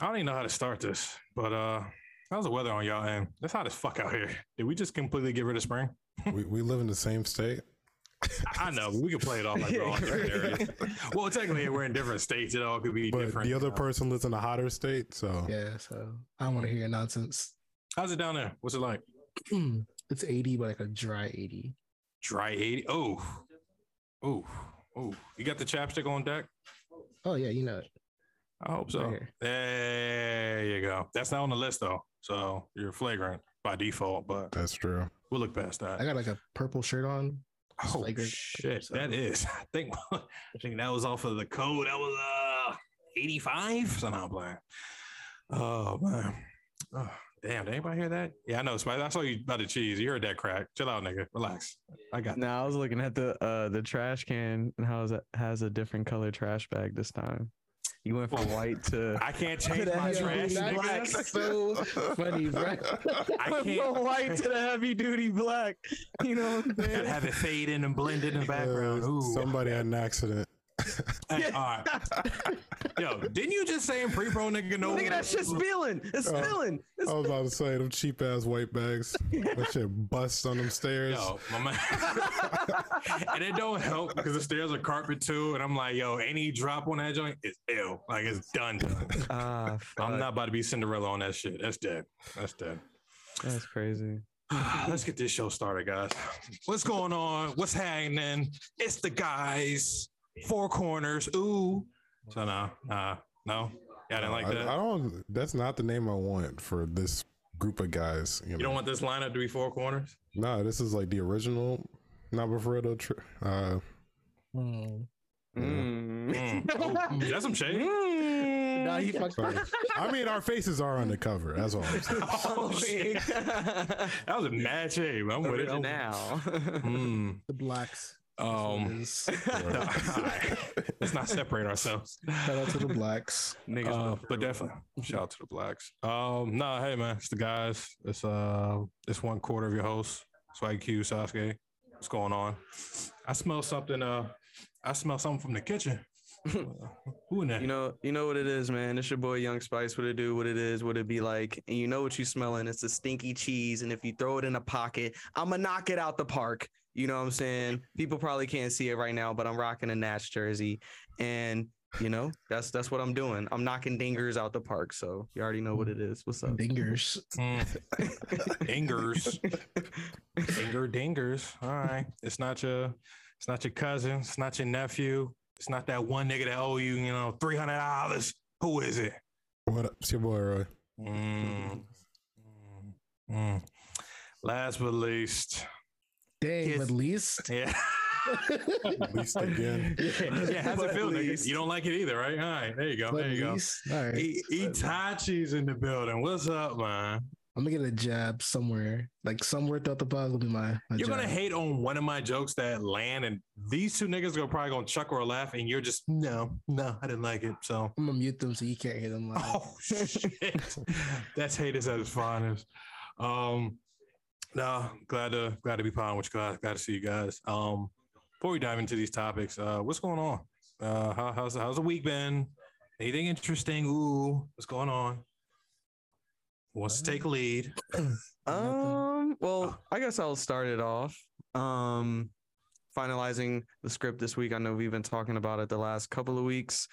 I don't even know how to start this, but uh, how's the weather on y'all end? It's hot as fuck out here. Did we just completely get rid of spring? we, we live in the same state. I know, but we can play it off like we're all in different areas. Well, technically, we're in different states. It all could be But different. the other person lives in a hotter state, so Yeah, so I don't want to hear your nonsense. How's it down there? What's it like? it's 80, but like a dry 80. Dry 80. Oh, oh, oh. You got the chapstick on deck? Oh yeah, you know it. I hope so. Right. There you go. That's not on the list though, so you're flagrant by default. But that's true. we'll look past that. I got like a purple shirt on. Oh flagrant. shit, So- that is. I think I think that was off of the code. That was uh 85. So now I'm playing. Oh man. Oh, damn, did anybody hear that? Yeah, I know, Spice. I saw you by the cheese. You heard that crack. Chill out, nigga. Relax. I got Now I was looking at the uh the trash can and how it has a different color trash bag this time. You went from white to I can't change That my is trash. black. so funny, right? I went can't from white to the heavy duty black. You know what I'm saying? have it fade in and blend in the background. Ooh. somebody had an accident. Hey, all right. Yo, didn't you just say in pre-pro nigga no? Nigga, that shit's spilling. It's Oh. spilling. It's I was about to say them cheap ass white bags. That shit busts on them stairs. Yo, my man. and it don't help because the stairs are carpet too. And I'm like, yo, any drop on that joint is ill. Like it's done. done. Ah, I'm not about to be Cinderella on that shit. That's dead. That's dead. That's crazy. Let's get this show started, guys. What's going on? What's happening? It's the guys. Four corners. Ooh. So no, nah, no. Yeah, I didn't like I, that. I don't. That's not the name I want for this group of guys. You, know? you don't want this lineup to be four corners? No, this is like the original Nabafredo. Tr- uh. Mm. Mm. Oh, that's some shade. Nah, he fucked sorry. I mean, our faces are on the cover. That's all. I'm saying. Oh, shit. That was a mad shade. I'm with it. Now. Mm. the blacks. Um, Is- let's not separate ourselves. Shout out to the blacks. Niggas Uh, but definitely shout out to the blacks. Um, nah, hey man, it's the guys. It's uh, it's one quarter of your host, Swag Q Sasuke. What's going on? I smell something. Uh, I smell something from the kitchen. Who in there? You know, you know what it is, man. It's your boy Young Spice. What it do, what it is, what it be like, and you know what you smelling. It's a stinky cheese, and if you throw it in a pocket, I'ma knock it out the park. You know what I'm saying? People probably can't see it right now, but I'm rocking a Nats jersey, and you know that's that's what I'm doing. I'm knocking dingers out the park. So you already know what it is. What's up? Dingers. Mm, dingers, dinger, dingers. All right, it's not your, it's not your cousin. It's not your nephew. It's not that one nigga that owe you, you know, three hundred dollars. Who is it? What up? It's your boy Roy. Mm, mm, mm. Last but least, Dang, Kiss. at least. yeah. At least again. yeah, how's it feel, at nigga? You don't like it either, right? All right, there you go. But There you at go. least. All right. E- Itachi's in the building. What's up, man? I'm gonna get a jab somewhere. Like somewhere throughout the pod will be my, my You're gonna hate on one of my jokes that land, and these two niggas are probably gonna chuckle or laugh, and you're just no, no, I didn't like it. So, I'm gonna mute them so you can't hear them live. oh shit, that's haters at its finest. Um, no, glad to glad to be part with you guys. Glad to see you guys. Um, before we dive into these topics, uh, what's going on? Uh, how, how's how's the week been? Anything interesting? Ooh, what's going on? Wants to take a lead? Um, well, I guess I'll start it off. Um, finalizing the script this week. I know we've been talking about it the last couple of weeks.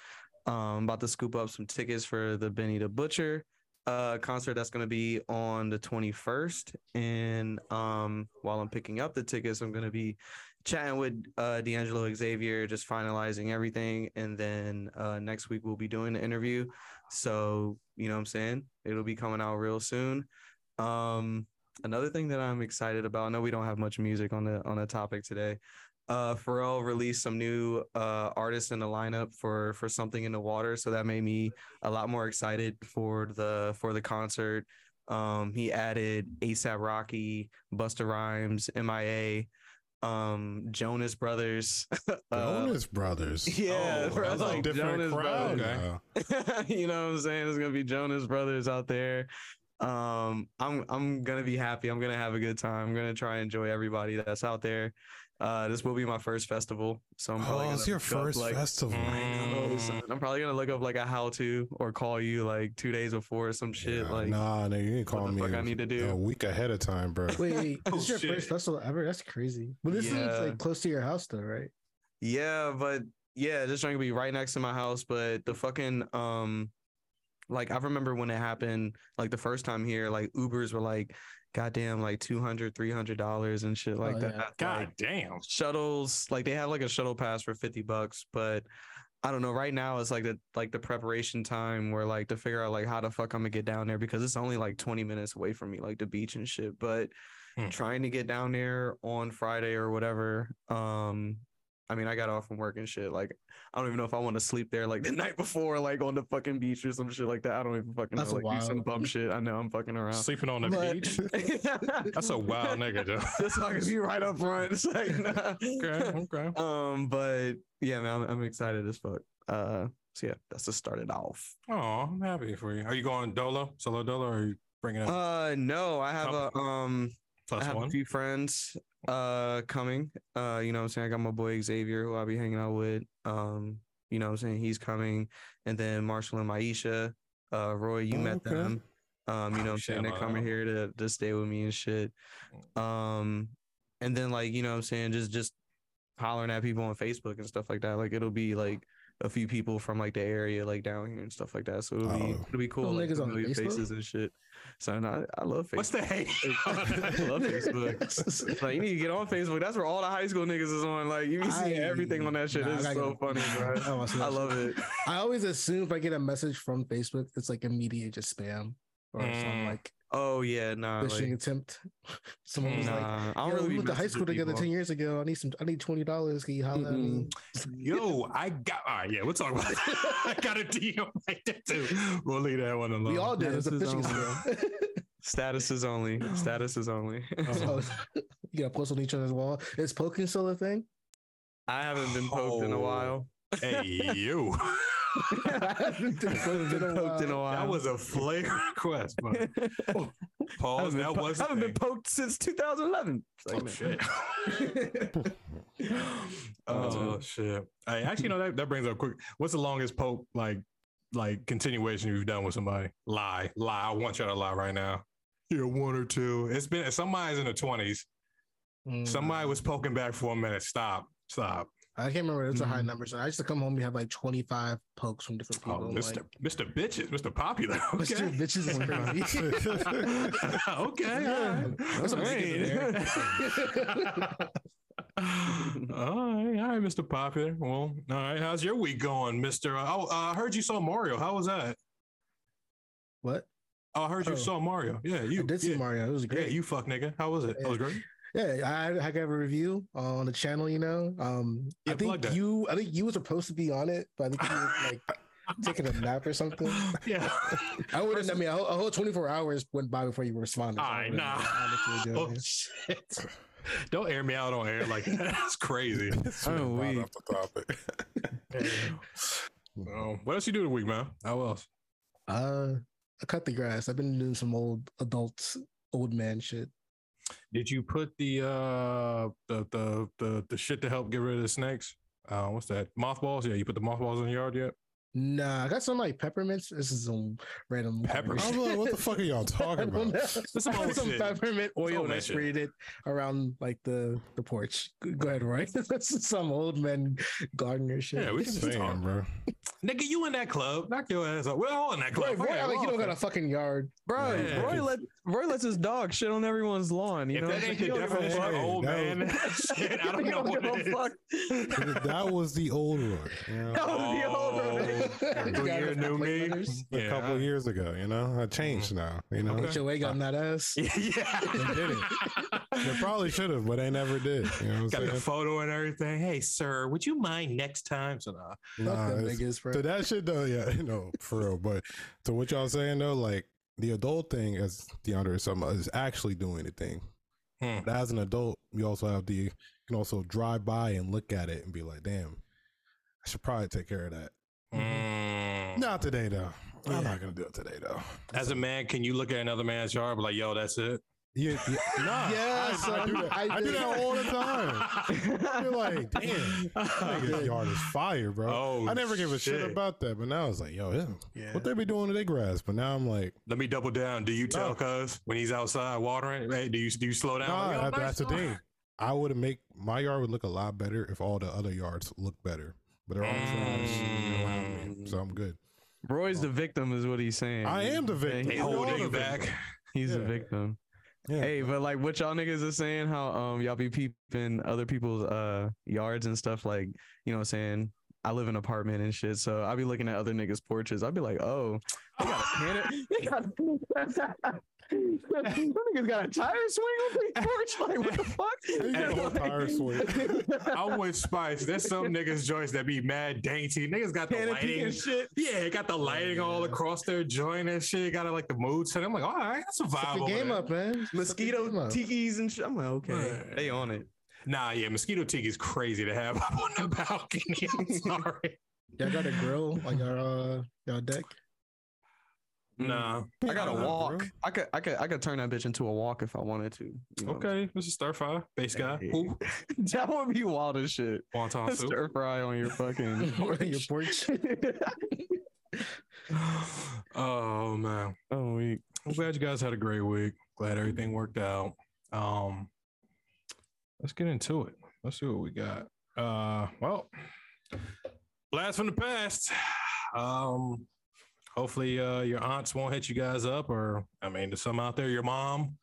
Um, about to scoop up some tickets for the Benny the Butcher uh concert that's going to be on the 21st and um while i'm picking up the tickets i'm going to be chatting with uh d'angelo xavier just finalizing everything and then uh next week we'll be doing the interview. So you know what i'm saying? It'll be coming out real soon. Um another thing that i'm excited about i know we don't have much music on the on the topic today uh Pharrell released some new uh artists in the lineup for for something in the water so that made me a lot more excited for the for the concert um he added ASAP Rocky Busta Rhymes MIA um Jonas Brothers uh, Jonas Brothers. yeah Oh, bro, That's a like different Jonas crowd. Brothers. now. you know what I'm saying? It's gonna be Jonas Brothers out there. Um, I'm I'm gonna be happy. I'm gonna have a good time. I'm gonna try and enjoy everybody that's out there. Uh, this will be my first festival, so I'm probably Oh, gonna it's your look up, first like, festival. I know, son. I'm probably gonna look up like a how to or call you like two days before or some shit. Yeah, like, nah, nigga, you ain't call me fuck I a- need to do? a week ahead of time, bro. Wait, Oh, this is your shit. first festival ever? That's crazy. But this Yeah. is like close to your house, though, right? Yeah, but yeah, this joint gonna be right next to my house. But the fucking um, like I remember when it happened, like the first time here, like Ubers were like, goddamn, like 200 300 dollars and shit like Oh, that. yeah. God Like, damn. shuttles, like they have like a shuttle pass for fifty bucks, but I don't know. Right now, it's like the like the preparation time where like to figure out like how the fuck I'm gonna get down there because it's only like 20 minutes away from me, like the beach and shit. But Hmm. trying to get down there on Friday or whatever. Um, I mean, I got off from work and shit. Like, I don't even know if I want to sleep there like the night before, like on the fucking beach or some shit like that. I don't even fucking That's know. Like, do some wild. bum shit. I know I'm fucking around. Sleeping on the But- beach. That's a wild nigga, though. This fucking be right up front. It's like, nah. Okay, okay. Um, but yeah, man, I'm, I'm excited as fuck. Uh, so yeah, that's to start it off. Oh, I'm happy for you. Are you going dolo, solo dolo, or are you bringing up Uh, no, I have a um, I have one? a few friends uh coming. Uh, you know what I'm saying? I got my boy Xavier who I'll be hanging out with. Um, you know what I'm saying? He's coming. And then Marshall and Maisha. Uh Roy, you Oh, met okay. them. Um, you know what I'm saying? They're coming here to to stay with me and shit. Um, and then like, you know what I'm saying, just just hollering at people on Facebook and stuff like that. Like it'll be like a few people from like the area like down here and stuff like that. So it'll be Oh. it'll be cool. Little Like, niggas on Facebook? faces and shit. So no, I, I love Facebook. What's the hate? I love Facebook. Like you need to get on Facebook. That's where all the high school niggas is on. Like you be seeing I- everything on that shit. nah, I so get- funny, bro. I I love shit. it. I always assume if I get a message from Facebook, it's like immediate just spam or some Mm. like Oh yeah, nah. phishing Like, attempt. Someone was like, nah, I don't really we be went to high school together people. ten years ago. I need some. I need twenty dollars. Can you holler at me? Yo, I got. All right, yeah, we'll talk about that. I got a DM like that too. We'll leave that one alone. We all did. It's a this is phishing on- scam. Statuses only. Statuses only. so, you gotta post on each other's wall. Is poking still a thing? I haven't been poked in a Oh. while. Hey, you. I haven't been poked in a poked in a while. while. That was a flagrant request, but I pause. haven't, been, That po- was. I haven't been poked since 2011. It's like, Oh man. shit. oh shit. Hey, actually, you know that, that brings up quick. What's the longest poke like like continuation you've done with somebody? Lie, lie. I want y'all to lie right now. Yeah, one or two. It's been somebody's in the twenties. Mm. Somebody was poking back for a minute. Stop. Stop. I can't remember. It's a high Mm. number. So I used to come home and have like twenty five pokes from different people. Oh, people. Mr. Like, Mr. Bitches, Mr. Popular. Okay. Mr. Bitches is crazy. okay. all right. Some niggas in there. all right, all right, Mr. Popular. Well, all right. How's your week going, Mr. Uh, oh, uh, I heard you saw Mario. How was that? what? Oh, I heard you Oh. saw Mario. Yeah, you I did see yeah. Mario. It was great. Yeah, great. you fuck nigga. How was it? That was great. Yeah, I, I got a review on the channel. You know, um, Yeah, I think that. you, I think you were supposed to be on it, but I think you were like taking a nap or something. Yeah. I wouldn't. I mean, a whole, a whole twenty four hours went by before you responded. so I All right, wouldn't nah. know what you were oh doing. shit. Don't air me out on air like that. That's crazy. Oh, Right we- off the topic. Um, what else you do the week, man? How else? Uh, I cut the grass. I've been doing some old adults, old man shit. Did you put the uh the the the, the shit to help get rid of the snakes? Uh, what's that? Mothballs? Yeah, you put the mothballs in the yard yet? Nah, I got some like peppermints. This is some random Pepper- I was like, what the fuck are y'all talking about? know. some I got some shit. peppermint oil and I sprayed it around like the the porch. Go ahead, Roy. That's some old man gardener shit. Yeah, we can just talk. Bro. Nigga, you in that club? Knock your ass up. We're all in that Roy, club. Roy, Yeah, like you don't got a fucking yard. Bro, Yeah. Roy let Roy lets his dog shit on everyone's lawn. You If know, that ain't like, the you don't give a definition of old That man, shit, I don't know what give it is. fuck. That was the old one. You know? That was the old one. Oh. New Got year, new me. Letters. a Yeah, couple years ago, you know, I changed now. You know, Okay. Put your weight on that ass. Yeah, They didn't. they probably should have, but they never did. You know what Got I'm the photo and everything. Hey, sir, would you mind next time? So, nah. Nah, them it's- to that shit though, yeah, you know, for real. But to what y'all saying though, like the adult thing, as DeAndre is talking about, is actually doing the thing. Hmm. But as an adult, you also have the you can also drive by and look at it and be like, damn, I should probably take care of that. Mm. Not today though. Yeah. I'm not gonna do it today though. As a man, can you look at another man's yard and be like, yo, that's it? Yeah, yeah, nah, Yes, I, I do that. I I, do that all the time. You're like, damn, nigga's yard is fire, bro. Oh, I never gave a shit. shit. about that, but now it's like, yo, yeah, Yeah. what they be doing to their grass? But now I'm like, Let me double down. Do you tell No. cuz when he's outside watering? Hey, do you do you slow down? nah, Like, "Yo, that's the thing. I would make my yard would look a lot better if all the other yards look better. But they're all trash around me, so I'm good. Roy's the victim, is what he's saying. I am the victim. They He's, Hold holding you a back. he's the Yeah. victim. Yeah. Hey, but like what y'all niggas are saying, how um y'all be peeping other people's uh yards and stuff, like you know what I'm saying. I live in an apartment and shit, so I'll be looking at other niggas' porches. I'll be like, oh, they got a cannon. They got Them niggas got a tire swing on their porch. Like, what the fuck? How you got tire swing? I'm with Spice. There's some niggas joints that be mad dainty. Niggas got the Canopy lighting. and shit. Yeah, got the lighting all across their joint and shit. Got it like the mood set. I'm like, all right, that's a Step vibe. the game there. up, man. Step Mosquito up. tikis and shit. I'm like, okay, they on it. Nah, yeah, mosquito tiki is crazy to have up on the balcony. I'm sorry. Y'all got a grill on your uh your deck? Nah. I got a Nah, wok. bro. I could, I could, I could turn that bitch into a wok if I wanted to. you know Okay, this is stir fire. Base guy. Hey. That would be wild as shit. Wonton soup. Stir fry on your fucking on your porch. oh man. oh, we I'm glad you guys had a great week. Glad everything worked out. Um, let's get into it. Let's see what we got. Uh, well, blast from the past. Um, hopefully, uh, your aunts won't hit you guys up, or I mean, to some out there, your mom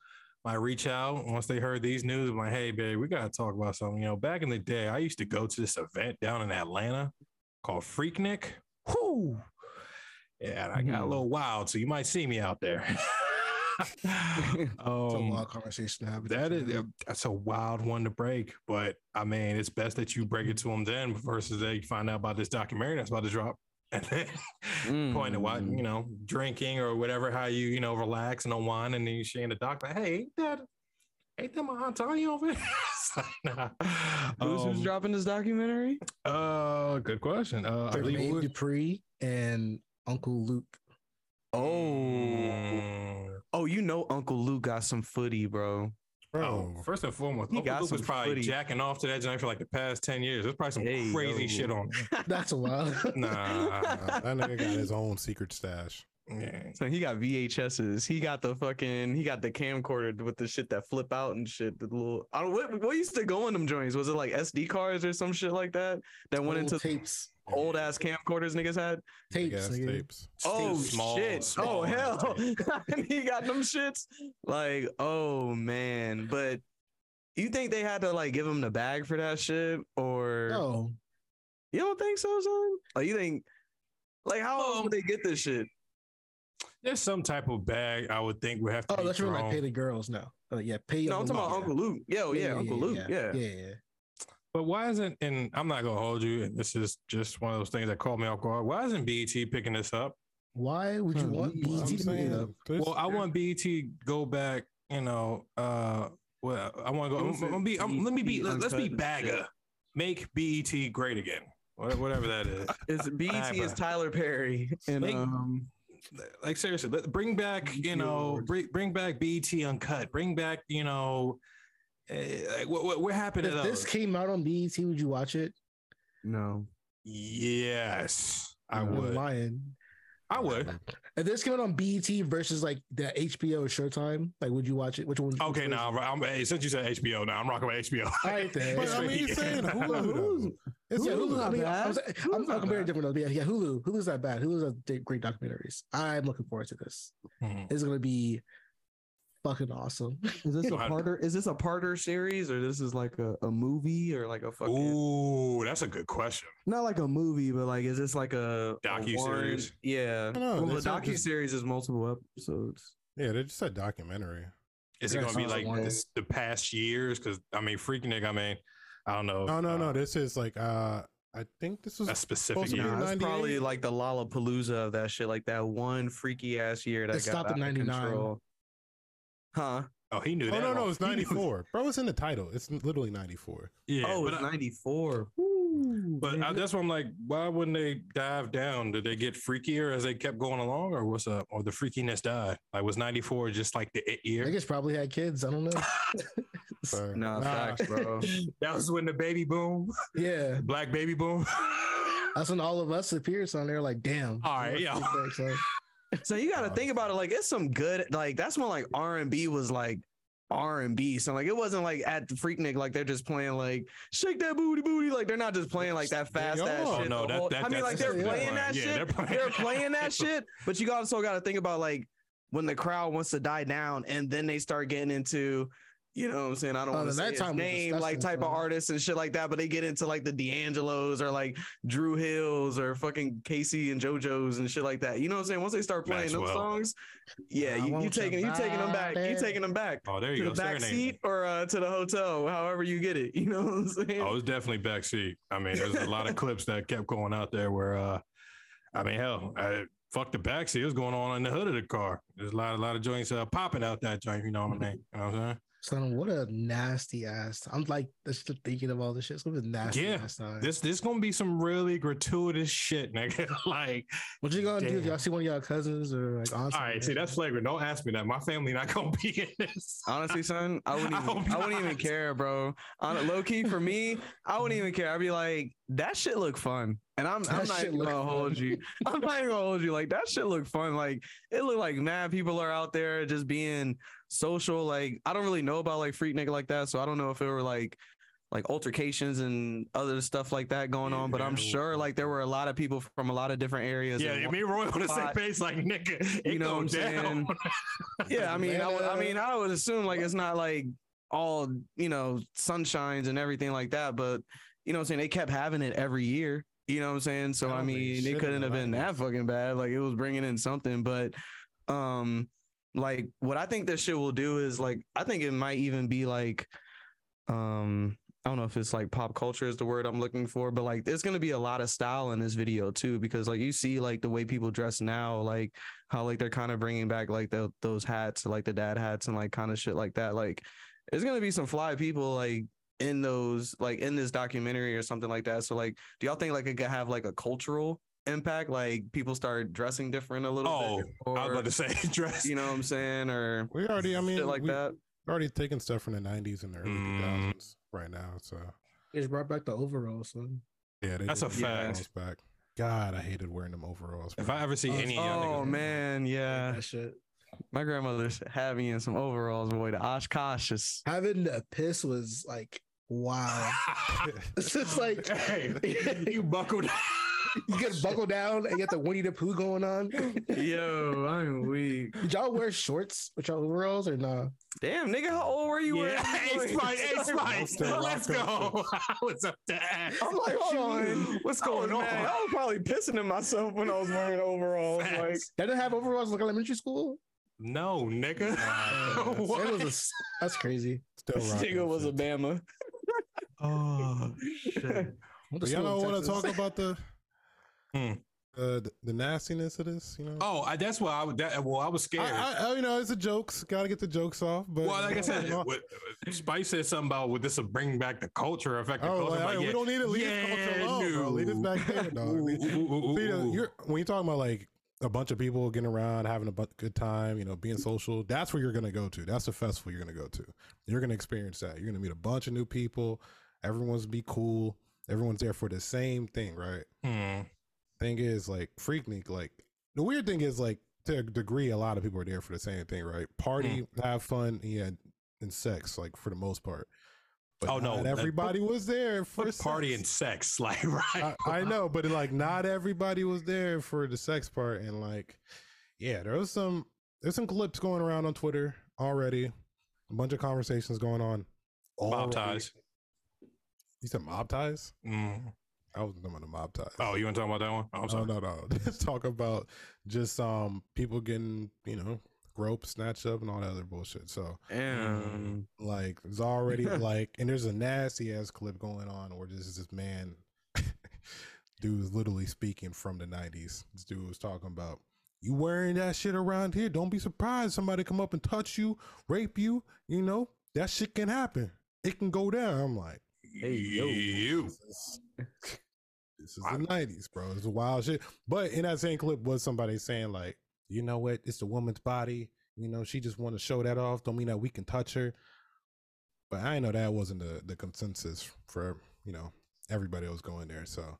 might reach out once they heard these news. I'm like, hey, babe, we gotta talk about something. You know, back in the day, I used to go to this event down in Atlanta called Freaknik. Whoo! Yeah, and I got a Mhm. little wild, so you might see me out there. It's a um, wild conversation to have. that is other. that's a wild one to break, but I mean, it's best that you break it to them then versus they find out about this documentary that's about to drop, and then point at what Mm. you know, drinking or whatever, how you you know relax and unwind, and then you see in the doctor, hey, ain't that ain't that my aunt Tanya over there? It's like, nah. Who's, who's Um, dropping this documentary? Uh, good question. Uh, I believe it Jermaine Dupri and Uncle Luke. Oh, Mm. oh, you know Uncle Luke got some footy, bro. Bro. Oh, first and foremost, He Uncle got Luke was probably footy. jacking off to that joint for like the past 10 years. There's probably some Hey, crazy yo. shit on. That's a wild. Nah. Nah, that nigga got his own secret stash. Yeah. So he got VHSs. He got the fucking. He got the camcorder with the shit that flip out and shit. The little. I don't. What, what used to go in them joints? Was it like SD cards or some shit like that that went Old into tapes. old ass camcorders niggas had? Tapes. Gas nigga. tapes. Oh Small- shit! small oh hell! tape. he got them shits. Like oh man, but you think they had to like give him the bag for that shit, or Oh, you don't think so, son? Like you think, like how else Um, would they get this shit? There's some type of bag I would think would have to oh, be that's really like thrown. pay the girls now. Uh, yeah, pay. No, I'm talking about Uncle Luke. Yo, yeah, Uncle Luke. Yeah. yeah, yeah. But why isn't, and I'm not going to hold you, and this is just one of those things that caught me off guard. Why isn't BET picking this up? Why would you Hmm, want BET to pick it up? Well, I want BET to go back, you know, uh, well, I want to go, I'm, gonna be, I'm, let me be, BET let's be bagger. Make BET great again. Whatever that is. Is BET is Tyler Perry and Make- um like seriously, bring back you know bring, bring back BET uncut, bring back you know eh, like what what, what happened to If this those? came out on BET, would you watch it? no. yes, I You're would. lying. I would. If this came out on BET versus like the HBO Showtime, like would you watch it? Which one? Okay, now I'm, hey, since you said HBO, now I'm rocking with HBO. All right then. But I mean, he's saying Hulu. though. It's yeah, Hulu. Hulu. I mean, bad. I was, I'm, Hulu's not I'm comparing different. though. Yeah, yeah, Hulu. Hulu's not bad. Hulu's a great documentaries. I'm looking forward to this. Mhm. It's gonna be fucking awesome. Is this a I- parter? Is this a parter series or this is like a, a movie or like a fucking Ooh, that's a good question. not like a movie, but like is this like a a Docu-series? Yeah. I don't know, well, the said docu just- series is multiple episodes. Yeah, they just said documentary. Is it gonna be like like- this, the past years? Because I mean, Freaknik. I mean, I don't know. No, no, uh, no. This is like uh I think this was a specific supposed to year. in Nah, it's probably like the Lollapalooza of that shit, like that one freaky ass year that It got stopped out in of 99. Control. Huh? Oh, he knew Oh that. no, no, it's 94. Bro, it's in the title. It's literally 94. Yeah, oh, but it's 94. But uh, that's why I'm like, why wouldn't they dive down? Did they get freakier as they kept going along, or what's up? Or the freakiness died? Like was '94 just like the it year? I guess probably had kids. I don't know. So, Nah, nah, facts, bro. that was when the baby boom, yeah, black baby boom. that's when all of us appears on there. Like, damn. All right, Let's yo. get back, son. So you got to think about it. Like it's some good. Like that's when like R and B was like R and B. So like it wasn't like at the Freaknik like they're just playing like shake that booty booty. Like they're not just playing like that fast They ass shit. No, the that- that- I mean like they're playing that Yeah, shit. they're playing They're that playing that shit. shit. But you also got to think about like when the crowd wants to die down and then they start getting into. You know what I'm saying? I don't Oh, want to then say that his time was name, like disgusting, type of artists and shit like that, but they get into like the D'Angelos or like Dru Hills or fucking K-Ci and JoJo's and shit like that. You know what I'm saying? Once they start playing those songs, yeah, you, you taking you taking them back. You somebody. taking them back Oh, there to you the go. back seat or uh, to the hotel, however you get it. You know what I'm saying? Oh, it was definitely backseat. I mean, there's a lot of clips that kept going out there where, uh, I mean, hell, I, fuck the backseat. It was going on in the hood of the car. There's a lot, a lot of joints uh, popping out that joint. You know what I mean? You know what I'm saying? Son, what a nasty ass. I'm like just thinking of all this shit. It's gonna be nasty Yeah, ass time. This, this gonna be some really gratuitous shit, nigga. like, what you gonna do if Damn. y'all see one of y'all cousins or like aunts? all right, see, that's flagrant. Don't ask me that. My family not gonna be in this. Honestly, son, I wouldn't even, hope I, wouldn't even care, bro. On low key for me, I wouldn't even care. I'd be like, that shit look fun. And I'm, I'm not even gonna hold fun. you. I'm not even gonna hold you. Like that shit look fun. Like it looked like mad people are out there just being social. Like I don't really know about like freak nigga like that, so I don't know if it were like like altercations and other stuff like that going on. But I'm sure like there were a lot of people from a lot of different areas. Yeah, and me and Roy on the same spot. page, like nigga. You know go what I'm saying? yeah, I mean, I, would, I mean, I would assume like it's not like all you know sunshines and everything like that, but you know what I'm saying they kept having it every year. You know what I'm saying? So I I, don't think mean, it couldn't have been that fucking bad. Like it was bringing in something, but um, like what I think this shit will do is like I think it might even be like um. I don't know if it's like pop culture is the word I'm looking for, but like there's gonna be a lot of style in this video too, because like you see like the way people dress now, like how like they're kind of bringing back like the, those hats, like the dad hats and like kind of shit like that. Like, there's gonna be some fly people like in those like in this documentary or something like that. So like, do y'all think like it could have like a cultural impact? Like people start dressing different a little Oh, bit, I was about to say dress. you know what I'm saying, or we already, I mean, like we that. already taking stuff from the 90s and the early Mm. 2000s right now. So, They just brought back the overalls, son. yeah, they That's did a fact. those Back. God, I hated wearing them overalls. If. I ever see Oh, any of Oh niggas- man, yeah. That shit. My grandmother had me in some overalls, boy. The Oshkosh's. Having the piss was like wow. It's just like hey, you buckled. you get buckle down and you get the Winnie the Pooh going on. Yo, I'm weak. Did y'all wear shorts with y'all overalls or nah? Damn, nigga, how old were you? wearing Yeah, hey, these Spike, hey, boys? Spike, let's locked go. I was up to ass. I'm like, hold on. What's I was going on? mad. I was probably pissing in myself when I was wearing overalls. Like, Facts. They didn't have overalls like elementary school. No, nigga. Uh, What? it was a s- that's crazy. Still this nigga them was a shits. Bama. Oh shit. Went to But school y'all in don't want to talk about the, Hmm. uh, the the nastiness of this, you know? Oh, I, that's why I was. That, well, I was scared. I, I, I, you know, it's a jokes. Got to get the jokes off. But well, like I said, you what, Spice said something about would this will bring back the culture, affect the Oh, culture. like, I'm we don't need to leave yeah, culture alone, bro. Leave this no. back there, dog. Ooh, ooh, See, ooh. you're when you're talking about like a bunch of people getting around, having a bu- good time, you know, being social. That's where you're gonna go to. That's the festival you're gonna go to. You're gonna experience that. You're gonna meet a bunch of new people. Everyone's be cool. Everyone's there for the same thing, right? Hmm. Thing is, like Freaknik, like the weird thing is, like to a degree, a lot of people are there for the same thing, right? Party, have fun, yeah, and sex, like for the most part. But Oh, no, everybody was there for Put party sex. and sex, like right. I, I know, but like not everybody was there for the sex part, and like, yeah, there was some there's some clips going around on Twitter already, a bunch of conversations going on. Mob already. ties. You said mob ties? Mm. I was talking about the mob ties. Oh, you want to talk about that one? Oh, I'm no, sorry. no, no. Let's talk about just um people getting you know groped, snatched up, and all that other bullshit. So Damn. like, there's already like, and there's a nasty ass clip going on where this is this man, dude was literally speaking from the '90s. This dude was talking about you wearing that shit around here. Don't be surprised somebody come up and touch you, rape you. You know that shit can happen. It can go down. I'm like, Hey, yo. you. This is, this is the nineties, bro. It's wild shit. But in that same clip was somebody saying like, you know what? It's a woman's body. You know, she just want to show that off. Don't mean that we can touch her. But I know that wasn't the the consensus for you know everybody that was going there. So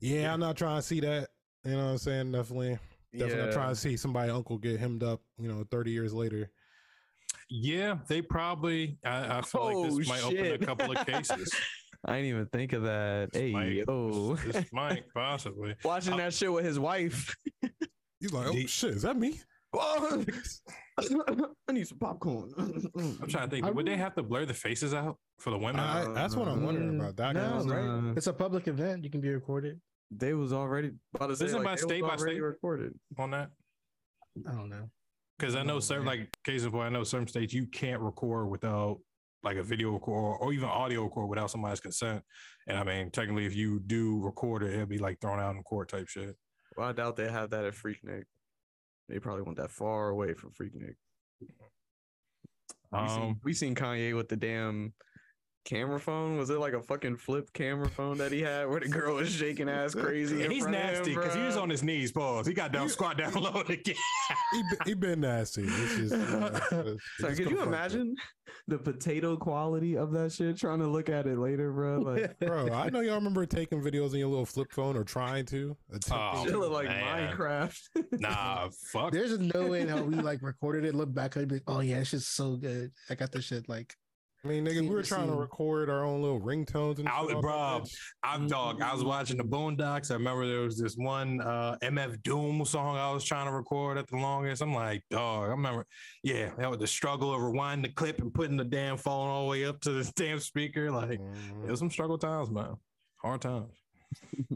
yeah, I'm not trying to see that. You know what I'm saying? Definitely, definitely not trying to see somebody uncle get hemmed up. You know, 30 years later. Yeah, they probably. I, I feel like Oh, this might open shit. a couple of cases. I didn't even think of that. Hey, Might- yo. this might possibly. Watching that shit with his wife. He's like, oh The- shit, is that me? I need some popcorn. I'm trying to think. I Would they have to blur the faces out for the women? I, that's what I'm wondering Mm, about. That no, guy's right? Uh, It's a public event. You can be recorded. They was already about to say Isn't like, by state was by state? recorded. on that? I don't know. Because I know certain, like case in point, I know certain states you can't record without like a video record or even audio record without somebody's consent. And I mean, technically, if you do record it, it'll be like thrown out in court type shit. Well, I doubt they have that at Freaknik. They probably want that far away from Freaknik. We, seen, Um, we seen Kanye with the damn camera phone. Was it like a fucking flip camera phone that he had where the girl was shaking ass crazy? in he's front nasty because he was on his knees. Pause. He got down, You- squat down low again. he, he been nasty. It's just, you it's- it So could you imagine the potato quality of that shit? Trying to look at it later, bro. Like Bro, I know y'all remember taking videos on your little flip phone or trying to. attempting Oh, shit to. look like man. Minecraft. Nah, fuck. There's no way in how we like recorded it, look back, I'd be like, oh yeah, it's just so good. I got this shit like I mean, nigga, we were trying to record our own little ringtones and I shit would- on that bruh, bitch. I'm dog. I was watching the Boondocks. I remember there was this one uh, MF Doom song I was trying to record at the longest. I'm like, dog. I remember, yeah, that was the struggle of rewinding the clip and putting the damn phone all the way up to the damn speaker. Like, it Mhm. was some struggle times, man. Hard times.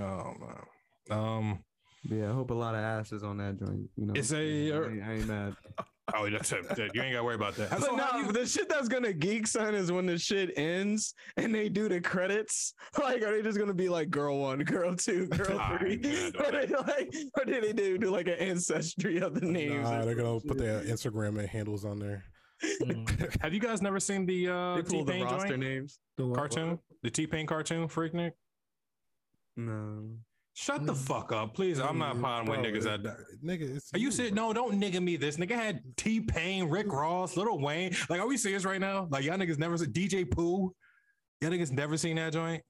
oh man. Um, yeah, I hope a lot of asses on that joint. You know, It's a- I ain't, I ain't mad. oh, that's it. You ain't gotta worry about that. But So no, you- the shit that's gonna geek son is when the shit ends and they do the credits. Like, are they just gonna be like girl one, girl two, girl Nah, three? they're or, doing they like, or did they do, do like an ancestry of the names? Nah, they're gonna some put their Instagram handles on there. mm, have you guys never seen the uh, T the Pain roster joint names. the what- cartoon? The T Pain cartoon, Freaknik? No. Shut the Mm. fuck up, please. I'm not potting with niggas it- that. Nigga, it's Are you serious? bro. No, don't nigga me this. Nigga had T Pain, Rick Ross, Lil Wayne. Like, are we serious right now? Like, y'all niggas never seen DJ Pooh? Y'all niggas never seen that joint?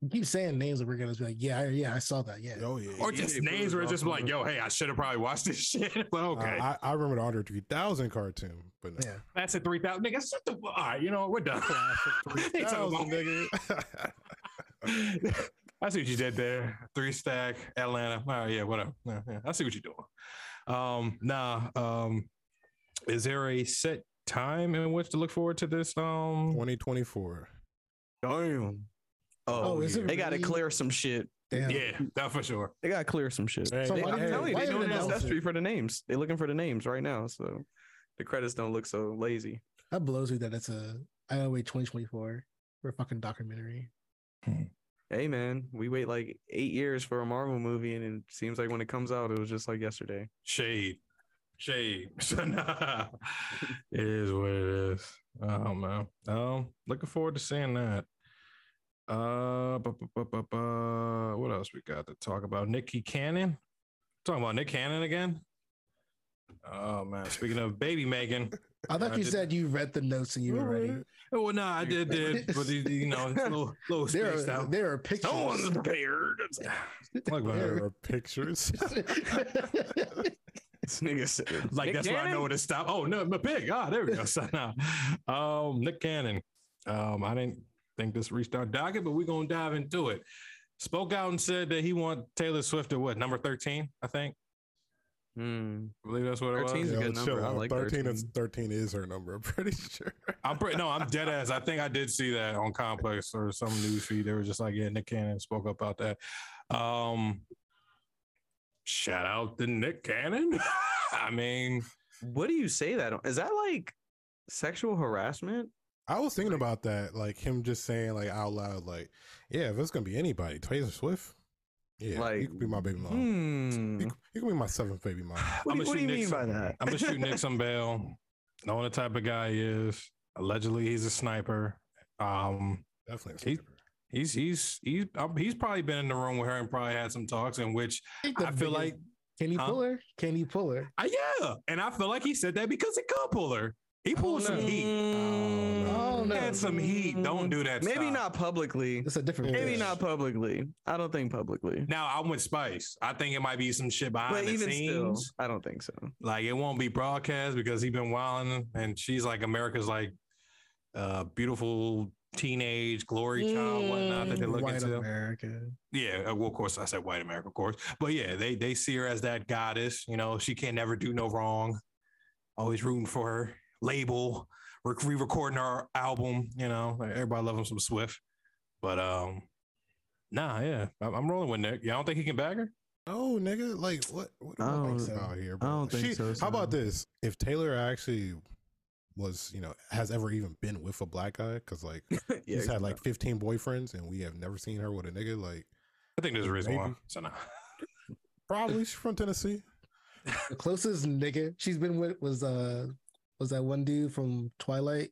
You keep saying names that we're gonna be like, yeah, yeah, I saw that. Yeah. Oh yeah. Or just Pooh names where it's just awesome. like, yo, hey, I should have probably watched this shit. but Uh, okay. I, I remember the Andre 3000 cartoon, but no. Yeah. That's a 3,000. Nigga, shut the All right, you know what? We're done. They 3000, nigga. I see what you did there. Three stack, Atlanta. All right, yeah, whatever. Yeah, yeah, I see what you're doing. Um, nah. Um, is there a set time in which to look forward to this? Um, 2024. Damn. Oh, Oh, is it they got to clear some shit. Damn. yeah, that for sure. They got to clear some shit. Hey, So They, why I'm didn't- telling you, they didn't doing they an announce ancestry for the names. They're looking for the names right now, so the credits don't look so lazy. That blows me that it's a gotta 2024 for a fucking documentary. Hey man, we wait like eight years for a Marvel movie, and it seems like when it comes out, it was just like yesterday. Shade, shade. It is what it is. Oh man. Um, looking forward to seeing that. Uh, bu- bu- bu- bu- what else we got to talk about? Nikki Cannon. Talking about Nick Cannon again. Oh man. Speaking of baby Megan. I thought I you did- said you read the notes and you were ready. Oh well, no, I did, did, but you you know, it's a little, little There spaced are out. there are pictures. No one's prepared. Look, man. There are pictures. This nigga said, like Nick that's where I know where to stop. Oh no, my pig. Ah, there we go. So now, um, Nick Cannon. Um, I didn't think this reached our docket, but we're gonna dive into it. Spoke out and said that he want Taylor Swift at what number thirteen? I think. Hmm. I believe that's what it 13 's was. a Yo, good number. I like 13 is 13. 13 is her number, I'm pretty sure. I'm pretty no, I'm dead ass. I think I did see that on Complex or some news feed. They were just like, yeah, Nick Cannon spoke up about that. Um, shout out to Nick Cannon. I mean, What do you say that? on? Is that like sexual harassment? I was thinking about that, like him just saying like out loud, like, yeah, if it's gonna be anybody, Taylor Swift, yeah, like, you could be my baby mom. Hmm. You, you can be my seventh baby mom. What, do I'ma you- what do shoot you Nick mean by that? I'm gonna shoot Nick some bail. Knowing the type of guy he is. Allegedly, he's a sniper. Um, Definitely. He- he's he's he's um, he's probably been in the room with her and probably had some talks in which think I feel biggest- like can he Huh? pull her? Can he pull her? uh, yeah, and I feel like he said that because he could pull her. He pulled some no. heat. Oh, no. He had some heat. Don't do that. Maybe stop. not publicly. It's a different. Maybe bitch. not publicly. I don't think publicly. Now I'm with Spice. I think it might be some shit behind But the even still, scenes. I don't think so. Like it won't be broadcast because he been wilding, and she's like America's like uh beautiful teenage glory child, whatnot that they look Mm, looking white to. America. Yeah, uh, well, of course I said white America, of course, but yeah, they they see her as that goddess. You know, she can never do no wrong. Always rooting for her label, re recording our album. You know, like, everybody loves him some Swift, but um, nah, yeah, I'm, I'm rolling with Nick. Yeah, I don't think he can bag her. Oh, nigga, like what? What I am I don't- talking about here? I don't think She- so, How about this? If Taylor actually was, you know, has ever even been with a black guy, because like yeah, he's had like 15 boyfriends, and we have never seen her with a nigga. Like I think there's a reason why. So nah. probably she's from Tennessee. The closest nigga she's been with was uh was that one dude from Twilight.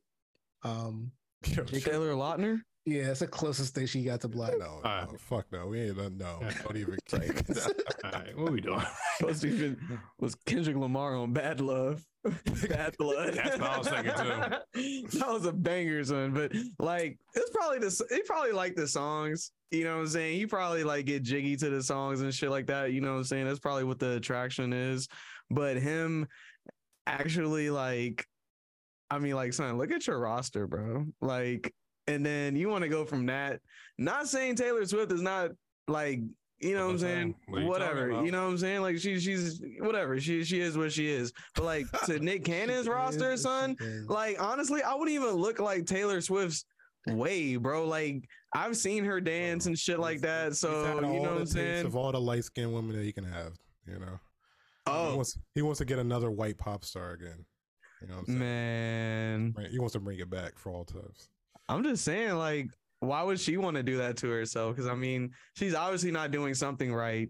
Um, Yo, Taylor Lautner. yeah, that's the closest thing she got to black. No, Uh, no, fuck no, we ain't done. No, don't even. All right, what are we doing? Supposed to even was Kendrick Lamar on Bad Love. Bad Blood. That's what I was thinking, too. that was a banger, son. But like, it's probably the he probably like the songs. You know what I'm saying? He probably like get jiggy to the songs and shit like that. You know what I'm saying? That's probably what the attraction is. But him actually like, I mean, like, son, look at your roster, bro. Like, and then you want to go from that. Not saying Taylor Swift is not like you know what I'm That's what I'm saying? What are you Whatever. You know what I'm saying? Like she she's whatever. She she is what she is. But like to Nick Cannon's roster, son, like honestly, I wouldn't even look like Taylor Swift's way, bro. Like I've seen her dance and shit like that. So you know what I'm saying? Of all the light skinned women that you can have, you know. He Oh wants, he wants to get another white pop star again. You know what I'm saying? man. He wants to bring it back for all times. I'm just saying, like, why would she want to do that to herself? Because I mean, she's obviously not doing something right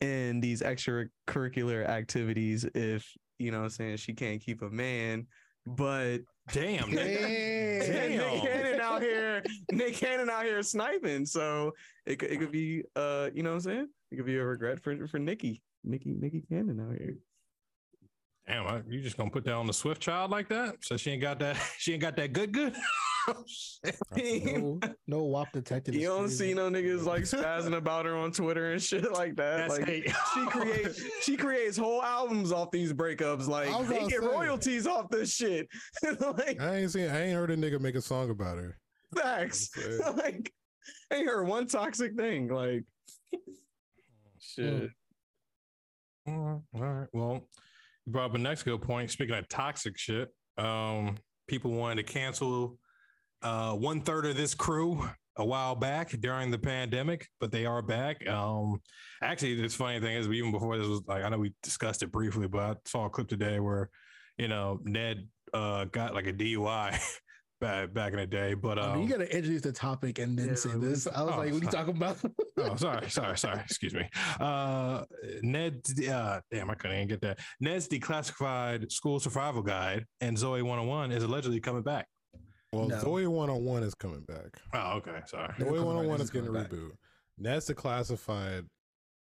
in these extracurricular activities if you know what I'm saying she can't keep a man. But Damn, Nick. Damn. Nick Cannon out here, Nick Cannon out here sniping. So it could it could be uh, you know what I'm saying? It could be a regret for for Nikki. Nikki Nikki Cannon out here. Damn, I- you just gonna put that on the Swift child like that? So she ain't got that. She ain't got that good good. Oh, no, no WAP detected. You don't crazy. see no niggas like spazzing about her on Twitter and shit like that. That's like hate. she creates she creates whole albums off these breakups. Like I they get say. royalties off this shit. like I ain't seen. I ain't heard a nigga make a song about her. facts. Like ain't heard one toxic thing. Like shit. All right. Well, you brought up a next good point. Speaking of toxic shit, um, people wanted to cancel uh, one third of this crew a while back during the pandemic, but they are back. Um, actually, this funny thing is, even before this was like, I know we discussed it briefly, but I saw a clip today where, you know, Ned uh, got like a DUI back back in the day, but I um, mean, you gotta introduce the topic and then Yeah, say this. I was oh, like, what are you talking about? oh, sorry, sorry, sorry. Excuse me. Uh, Ned, uh, damn, I couldn't even get that. Ned's declassified school survival guide and Zoey 101 is allegedly coming back. Well, No. Zoey 101 is coming back. Oh, okay. Sorry. No, Zoey coming back. 101 This is is getting a coming back. reboot. That's the classified,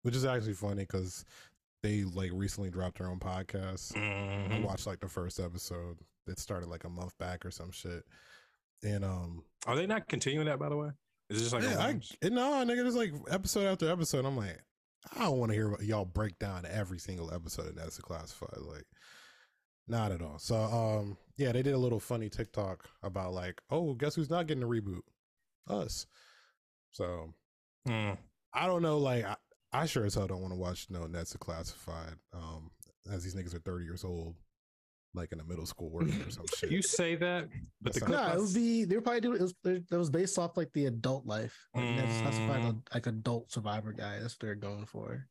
which is actually funny because they like recently dropped their own podcast. I Mhm. watched like the first episode that started like a month back or some shit. And um, Are they not continuing that, by the way? Is it just like, yeah, a I, it, no, nigga, it's like episode after episode. I'm like, I don't want to hear y'all break down every single episode of That's Classified. Like, not at all. So, um, yeah, they did a little funny TikTok about like, oh, guess who's not getting a reboot? Us. So Hmm. I don't know. Like, I, I sure as hell don't want to watch no That's Classified. Um, as these niggas are 30 years old, like in a middle school working or some shit. you say that, but the That's clip no, it would s- be. They were probably doing. It was, it was based off like the adult life. Like, that's classified Mm. like adult survivor guy. That's what they're going for.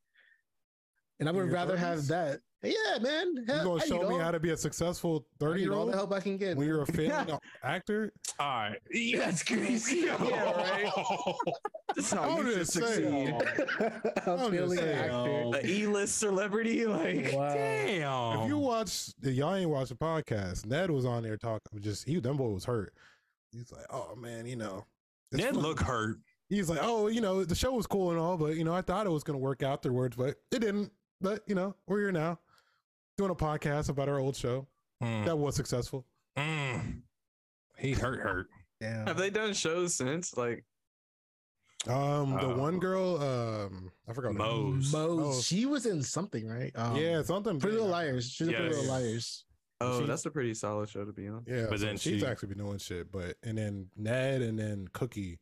And I would rather have that. Yeah, man. you Hell, gonna show need me how to be a successful I 30 need year all old the help I can get. when you're a man. failing actor? all right. That's crazy. Yeah, right. That's how I'm you should just succeed. I'm I'm just feeling saying. actor. A E-list celebrity, like Wow. Damn. If you watch, y'all ain't watch the podcast. Ned was on there talking. Just he, them boy was hurt. he's like, oh man, you know, it's Ned fun." look hurt. He's like, oh, you know, the show was cool and all, but you know, I thought it was gonna work afterwards, but it didn't. But you know, we're here now, doing a podcast about our old show Mm, that was successful. mm. He hurt, hurt. Damn. Have they done shows since? Like, Um, the Uh, one girl, um, I forgot. her name. Moze. Oh. she was in something, right? Um, yeah, something. Pretty. Little Liars. She's in Pretty Little Liars. oh, She- that's a pretty solid show to be on. Yeah, But but then then she's she- actually been doing shit. But and then Ned and then Cookie.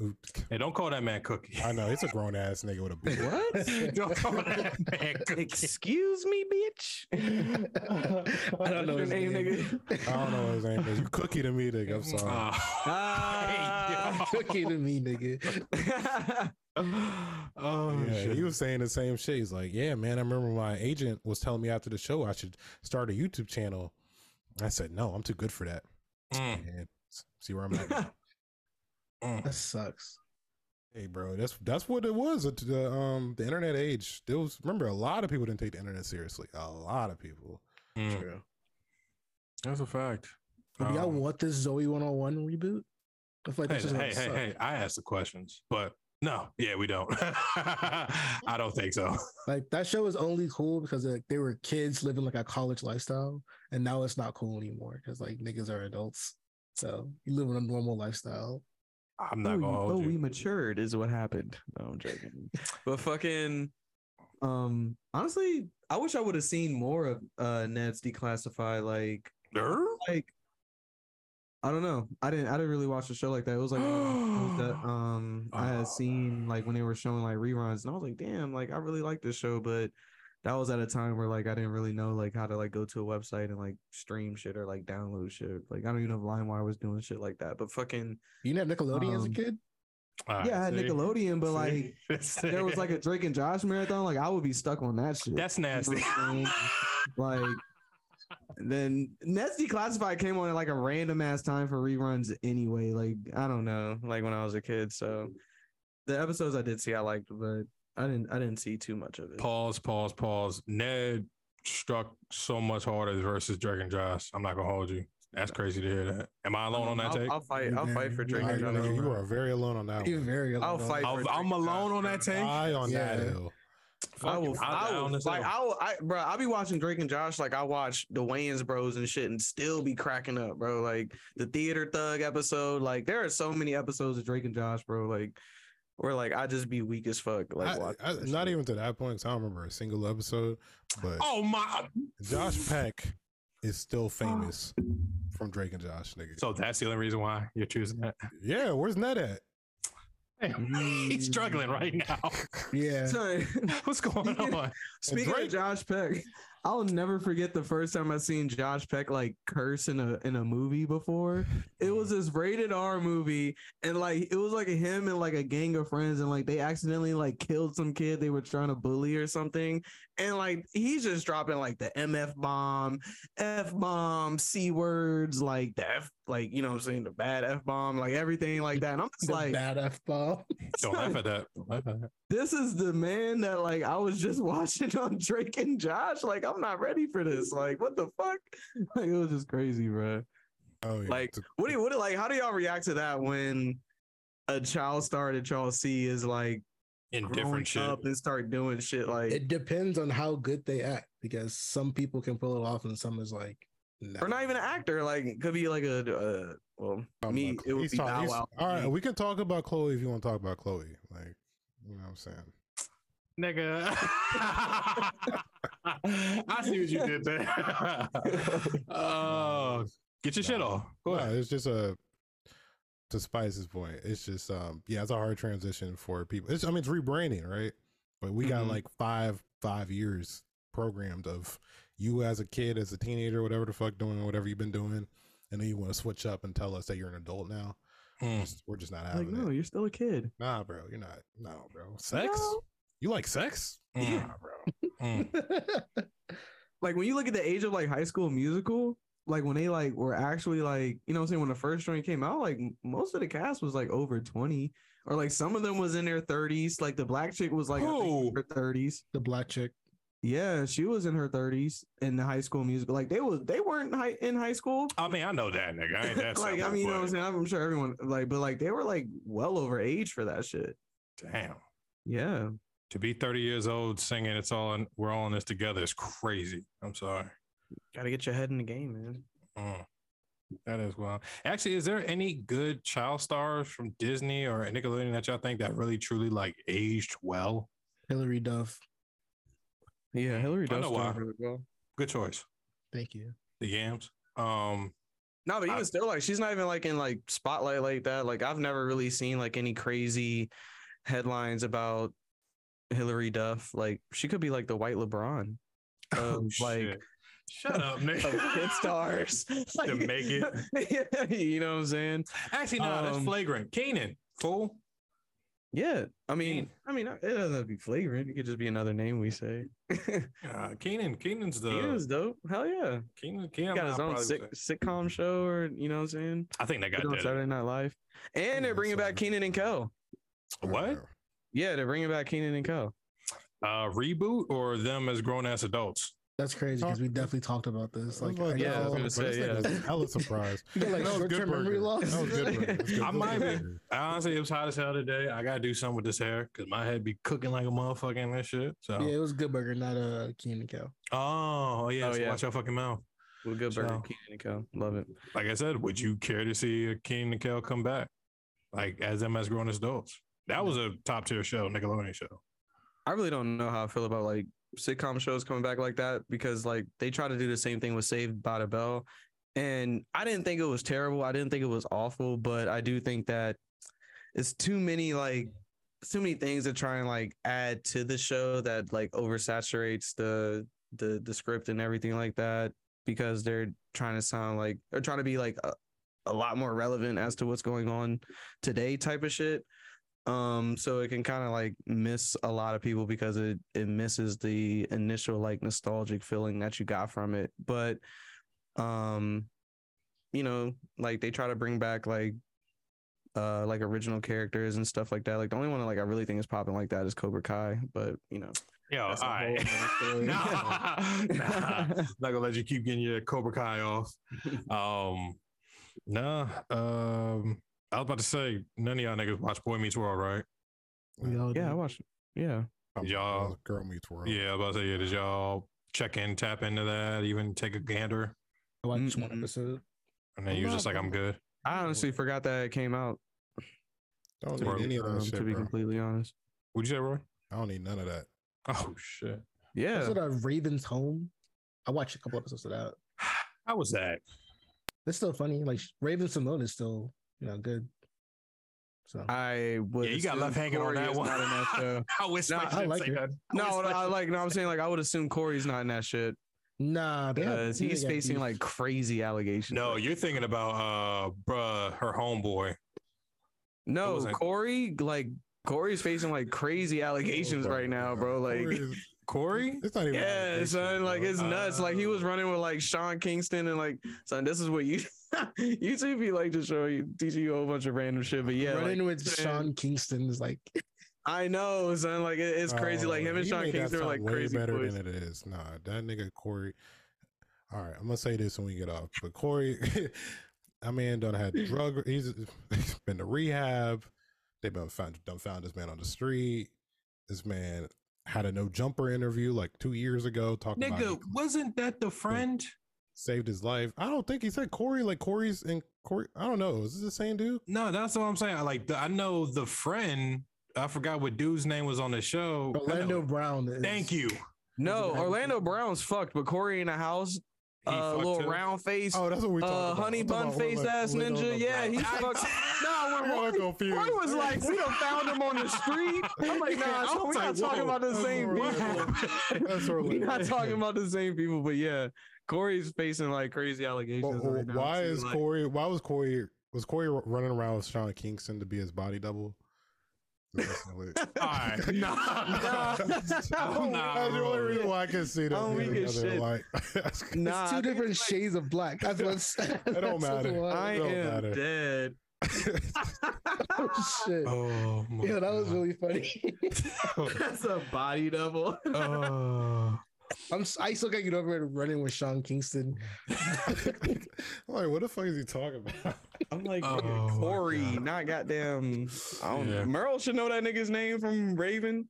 Who- Hey, don't call that man Cookie. I know he's a grown ass nigga with a beard. What? don't call that man Cookie. Excuse me, bitch. I don't know his name, name. nigga. I don't know his name is. You Cookie to me, nigga. I'm sorry. Ah. Cookie to me, nigga. oh, yeah, shit. he was saying the same shit. He's like, "Yeah, man, I remember my agent was telling me after the show I should start a YouTube channel." I said, "No, I'm too good for that." Mm, see where I'm at. Now. mm. That sucks. hey, bro, that's that's what it was. at The um the internet age. There was remember a lot of people didn't take the internet seriously. A lot of people. Mm. True. That's a fact. Do y'all Um, want this Zoey 101 reboot? I feel like Hey, that's just gonna hey, hey, hey, I asked the questions, but no, yeah, we don't. I don't think so. Like that show is only cool because like, they were kids living like a college lifestyle, and now it's not cool anymore because like niggas are adults. So you live in a normal lifestyle. I'm not oh, gonna you- hold oh, you. we matured is what happened. No, I'm joking. but fucking, um, honestly, I wish I would have seen more of uh Ned's Declassified. Like, Er? like, I don't know. I didn't. I didn't really watch the show like that. It was like one of those shows that um I Oh. had seen like when they were showing like reruns, and I was like, damn, like I really like this show, but. That was at a time where like I didn't really know like how to like go to a website and like stream shit or like download shit. Like I don't even know if LimeWire was doing shit like that. But fucking You didn't have Nickelodeon as a Um, kid? All right, yeah, I had see? Nickelodeon, but See? like See? there was like a Drake and Josh marathon, like I would be stuck on that shit. that's nasty. You know what I'm like then Ned's Declassified came on at like a random ass time for reruns anyway. Like I don't know, like when I was a kid. So the episodes I did see, I liked, but I didn't. I didn't see too much of it. pause, pause, pause. Ned struck so much harder versus Drake and Josh. I'm not gonna hold you. That's crazy to hear that. Am I alone on that I'll, take? I'll fight. I'll Yeah, fight for Drake and you, Josh. know, you are very alone on that You're one. very I'll fight. I'm, for I'm alone Josh, on that bro. take. I on that Yeah. hill. I will, Fuck, I will, like. I will, I, bro, I'll be watching Drake and Josh, like, I watch the Wayans Bros and shit and still be cracking up, bro. Like, the Theater Thug episode, like, there are so many episodes of Drake and Josh, bro. Like, where, like, I just be weak as fuck. Like, I- I- not shit. even to that point, 'cause I don't remember a single episode. But Oh my! Josh Peck is still famous from Drake and Josh, nigga. So that's the only reason why you're choosing that. yeah, where's Ned at? He's struggling right mm. now. Yeah. Sorry. What's going Speaking- on? Speaking Drake- of Josh Peck, I'll never forget the first time I seen Josh Peck like curse in a in a movie before. It was mm. this rated R movie, and like it was like him and like a gang of friends, and like they accidentally like killed some kid they were trying to bully or something, and like he's just dropping like the MF bomb, F bomb, C words, like the F, like you know what I'm saying, the bad F bomb, like everything like that. And I'm just The like, bad f bomb. Don't laugh at that. Don't laugh at that. This is the man that like I was just watching on Drake and Josh. Like, I'm not ready for this. Like, what the fuck? Like, it was just crazy, bro. Oh yeah, Like, what do you what do- like? How do y'all react to that when a child star that y'all see is like In different shit. up and start doing shit like, It depends on how good they act because some people can pull it off and some is like, no. or not even an actor? Like, it could be like a uh, well, talking me. about- It would be talking- Bow Wow. All right, Me. we can talk about Chloe if you want to talk about Chloe. Like, you know what I'm saying? Nigga. I see what you did there. Oh, get your shit off. Go No, ahead. it's just a to Spice's point. It's just um yeah, it's a hard transition for people. It's I mean it's rebranding, right? But we got Mhm. like five five years programmed of you as a kid, as a teenager, whatever the fuck doing whatever you've been doing, and then you want to switch up and tell us that you're an adult now. Mm. We're just not Like, having no, it. you're still a kid. Nah, bro, you're not. No, bro. Sex? No. You like sex? Mm. Nah, bro. Mm. like when you look at the age of like high school musical like when they like were actually like you know what i'm saying when the first joint came out like most of the cast was like over 20 or like some of them was in their 30s like the black chick was like I think, Who? in her 30s the black chick. Yeah, she was in her thirties in the high school musical. Like they was they weren't high, in high school. I mean, I know that nigga. I ain't that like I mean, you know what I'm saying? I'm sure everyone like, but like they were like well over age for that shit. Damn. Yeah. To be 30 years old singing it's all in, we're all in this together is crazy. I'm sorry. Gotta get your head in the game, man. Mm. That is wild. Actually, is there any good child stars from Disney or Nickelodeon that y'all think that really truly like aged well? Hilary Duff. Yeah, Hilary I does know why. really well. Good choice. Thank you. The Yams. Um, No, but even I- still, like she's not even like in like spotlight like that. Like I've never really seen like any crazy headlines about Hilary Duff. Like she could be like the white LeBron of oh, like shit. shut up, of nigga. kid stars To make it. you know what I'm saying? Actually, no, that's Um, flagrant. Kenan, fool. Yeah. I mean, I mean, it doesn't have to be flagrant. It could just be another name we say. Uh, Kenan, Kenan's the he was dope. Hell yeah. Kenan. He Kenan got his I'll own probably sick, sitcom show, or you know what I'm saying? I think they got on. Saturday Night Live, and they're bringing back so- Kenan and Co. What? Yeah, they're bringing back Kenan and Co. Uh, reboot or them as grown ass adults? That's crazy because we definitely talked about this. Like, Like, yeah, I was gonna say, yeah. Hella surprised. You got, like That was good memory burger. loss. That was good was good- I might be- burger. Honestly, it was hot as hell today. I gotta do something with this hair because my head be cooking like a motherfucker and that shit. So, Yeah, it was Good Burger, not a uh, Kenan Kel. oh yeah, Oh, so yeah. watch your fucking mouth. Well, good burger, So- Kenan and Kel. Love it. Like I said, would you care to see a Kenan and Kel come back, like as them as grown adults? That was a top tier show, Nickelodeon show. I really don't know how I feel about like sitcom shows coming back like that because like they try to do the same thing with Saved by the Bell, and I didn't think it was terrible. I didn't think it was awful, but I do think that it's too many like too many things to try and like add to the show that like oversaturates the the the script and everything like that because they're trying to sound like they're trying to be like a, a lot more relevant as to what's going on today type of shit um so it can kind of like miss a lot of people because it it misses the initial like nostalgic feeling that you got from it but um you know like they try to bring back like uh like original characters and stuff like that like the only one like i really think is popping like that is cobra kai but you know Yo, all That's a whole right. nah, nah. Not gonna let you keep getting your Cobra Kai off. Um, nah. Um, I was about to say none of y'all niggas watch Boy Meets World, right? We all yeah i did. watched yeah I'm- Y'all- Girl Meets World. Yeah, I was about to say, yeah. Did y'all check in, tap into that, even take a gander, I watched one Mm-mm. episode. and then you was just like, I'm good. i honestly forgot that it came out I Don't Bro, need any of that um, shit, to be bro. completely honest What'd you say, Roy? I don't need none of that. Oh shit. yeah Episode of Raven's Home. I watched a couple episodes of that. How was that? It's still funny. Like Raven-Symoné is still, you know, good. So I would. Yeah, you got assume left hanging on Corey that is one. Not in that show. I wish Nah, I I like say her. that. No, I I like. No, I'm saying like I would assume Corey's not in that shit nah, they have- because they facing beef. like crazy allegations. No, you're thinking about uh bruh, her homeboy. no, Corey like Corey's facing like crazy allegations right now, bro. Like, Corey Corey? it's not even. yeah, allegations, son, like it's nuts. Like he was running with like Sean Kingston and like, son, this is what you YouTube be like to show you, teaching you a whole bunch of random shit. But yeah, running like, with man, Sean Kingston is like I know, son. Like it- it's crazy. Like him Oh, and he Sean made that Kingston are like way crazy better boys. than it is. Nah, that nigga Corey. All right, I'm gonna say this when we get off. But Corey, that man done had drug. He's he's been to rehab. They've been found done found this man on the street. This man had a no jumper interview like two years ago talking about Nigga, he wasn't that the friend? Saved his life. I don't think he said Corey. Like Corey's and Corey. I don't know. Is this the same dude? No, that's what I'm saying. I Like the, I know the friend. I forgot what dude's name was on the show. Orlando Brown. Is, Thank you. No, Orlando bad- Brown's fucked, but Corey in the house, He uh, little too? round face, Oh, that's what we talking uh, about. honey I'm bun about face Orlando- ass Orlando ninja. Yeah, Brown. he's fucked. No, when I'm Roy, confused. Roy was like, we done found him on the street. I'm like, nah, so we're not talking about the same people. We're not talking about the same people, but yeah, Corey's facing like crazy allegations. Well, right now, why too, is like- Corey? Why was Corey? Was Corey running around with Sean Kingston to be his body double? Recently. All right. Nah. Nah. That's the only reason why I can see them. I'm being weak as shit. Like, that's- It's Nah, two think different like- shades of black. That's what's. It don't matter. I don't am matter. dead. oh shit. Oh my Yeah, that was God. really funny. That's a body double. Oh. I'm s- I still can't get over it running with Sean Kingston. I'm like, what the fuck is he talking about? I'm like Oh, Corey, God. not goddamn. I don't Yeah. know. Merle should know that nigga's name from Raven.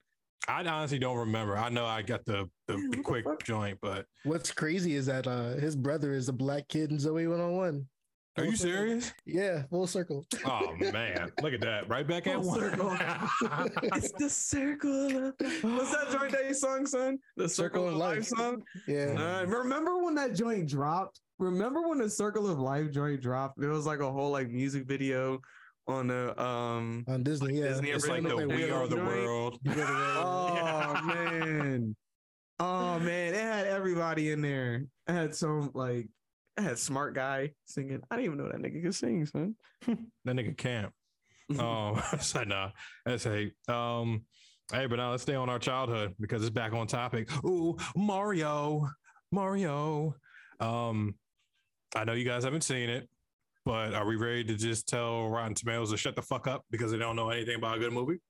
I honestly don't remember. I know I got the the, Yeah, the what the quick joint, but What's crazy is that uh his brother is a black kid in Zoey 101. Are you circle. serious? Yeah, full circle. Oh man, look at that! Right back at Full one. circle. it's the circle. Of, what's that joint that song, son? The circle, of life, song. Yeah. Uh, Remember when that joint dropped? Remember when the Circle of Life joint dropped? there was like a whole like music video on the um. On Disney, yeah. Disney, It's It's like the like We Are the joint. World. You go to the- Oh man. Oh man, it had everybody in there. It had some like I had smart guy singing. I didn't even know that nigga could sing, son. That nigga camp. Um, so nah, that's hate. Um, hey, but now let's stay on our childhood because it's back on topic. Ooh, Mario, Mario. Um, I know you guys haven't seen it, but are we ready to just tell Rotten Tomatoes to shut the fuck up because they don't know anything about a good movie?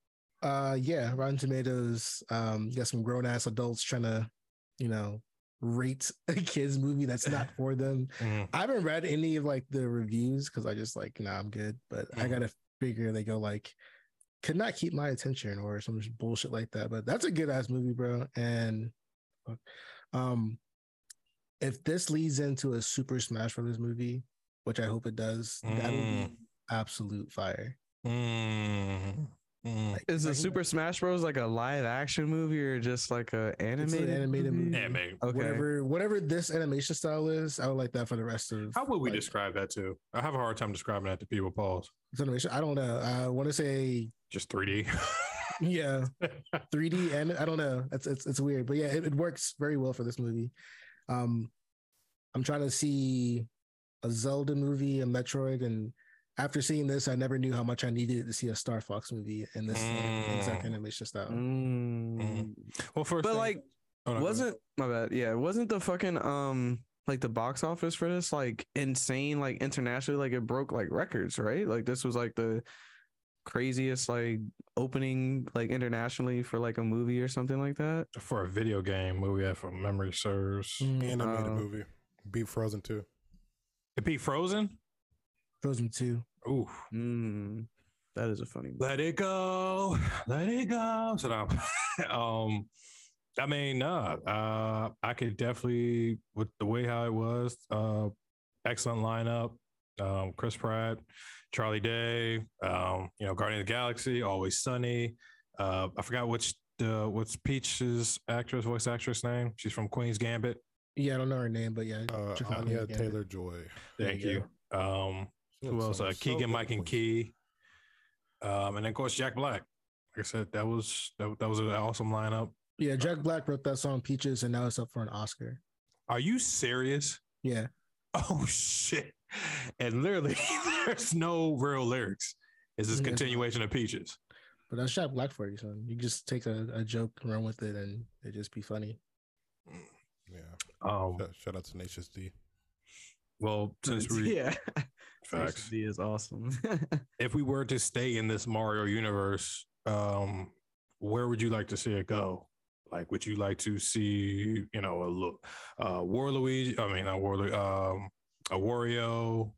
Uh yeah, Rotten Tomatoes. Um, you got some grown ass adults trying to, you know, rate a kids movie that's not for them. Mm. I haven't read any of like the reviews because I just like, nah, I'm good. But I Mhm. gotta figure they go like, could not keep my attention or some bullshit like that. But that's a good ass movie, bro. And um, if this leads into a Super Smash Brothers movie, which I hope it does, that'll be Mm. absolute fire. Mm. Mm. Like, Is the like, Super Smash Bros like a live action movie or just like a It's animated an animated movie. Yeah, man. Okay. Whatever, whatever this animation style is, I would like that for the rest of. How would we like, describe that too? I have a hard time describing that to people. Pause. this animation? I don't know. I want to say Just 3D. yeah, 3D and I don't know. It's it's it's weird, but yeah, it, it works very well for this movie. Um, I'm trying to see a Zelda movie, a Metroid, and after seeing this, I never knew how much I needed to see a Star Fox movie in this Mm. exact animation style. Mm. well, first, But thing- like, Oh, no, wasn't my bad? Yeah, wasn't the fucking um like the box office for this like insane like internationally? Like it broke like records, right? Like this was like the craziest like opening like internationally for like a movie or something like that. for a video game movie, if memory serves. Mm, Animated Uh, movie. Beat Frozen too It beat Frozen. Frozen Two. Ooh, Mm, that is a funny. Movie. let it go, let it go. So now, um, I mean, nah, uh, I could definitely with the way how it was, uh, excellent lineup. Um, Chris Pratt, Charlie Day, um, you know, Guardian of the Galaxy, Always Sunny. Uh, I forgot which the what's Peach's actress, voice actress name. She's from Queen's Gambit. Yeah, I don't know her name, but yeah, Uh, Chief Ahmed Anya Gambit. Taylor Joy. There Thank you you. Um, She Who looks else? so- Uh, Keegan, good Mike, and Key. Um, and then of course Jack Black. Like I said, that was that, that was an awesome lineup. Yeah, Jack Black wrote that song Peaches, and now it's up for an Oscar. Are you serious? Yeah, Oh shit! And literally, there's no real lyrics. It's this There's continuation of Peaches. but that's Jack Black for you, son. You just take a, a joke, run with it, and it just be funny. Yeah. Um, Shout, shout out to Tenacious D. well, since we yeah, facts, D is awesome. if we were to stay in this Mario universe, um, where would you like to see it go? Like, would you like to see, you know, a look, uh, Waluigi? I mean, not Waluigi, um, a Wario,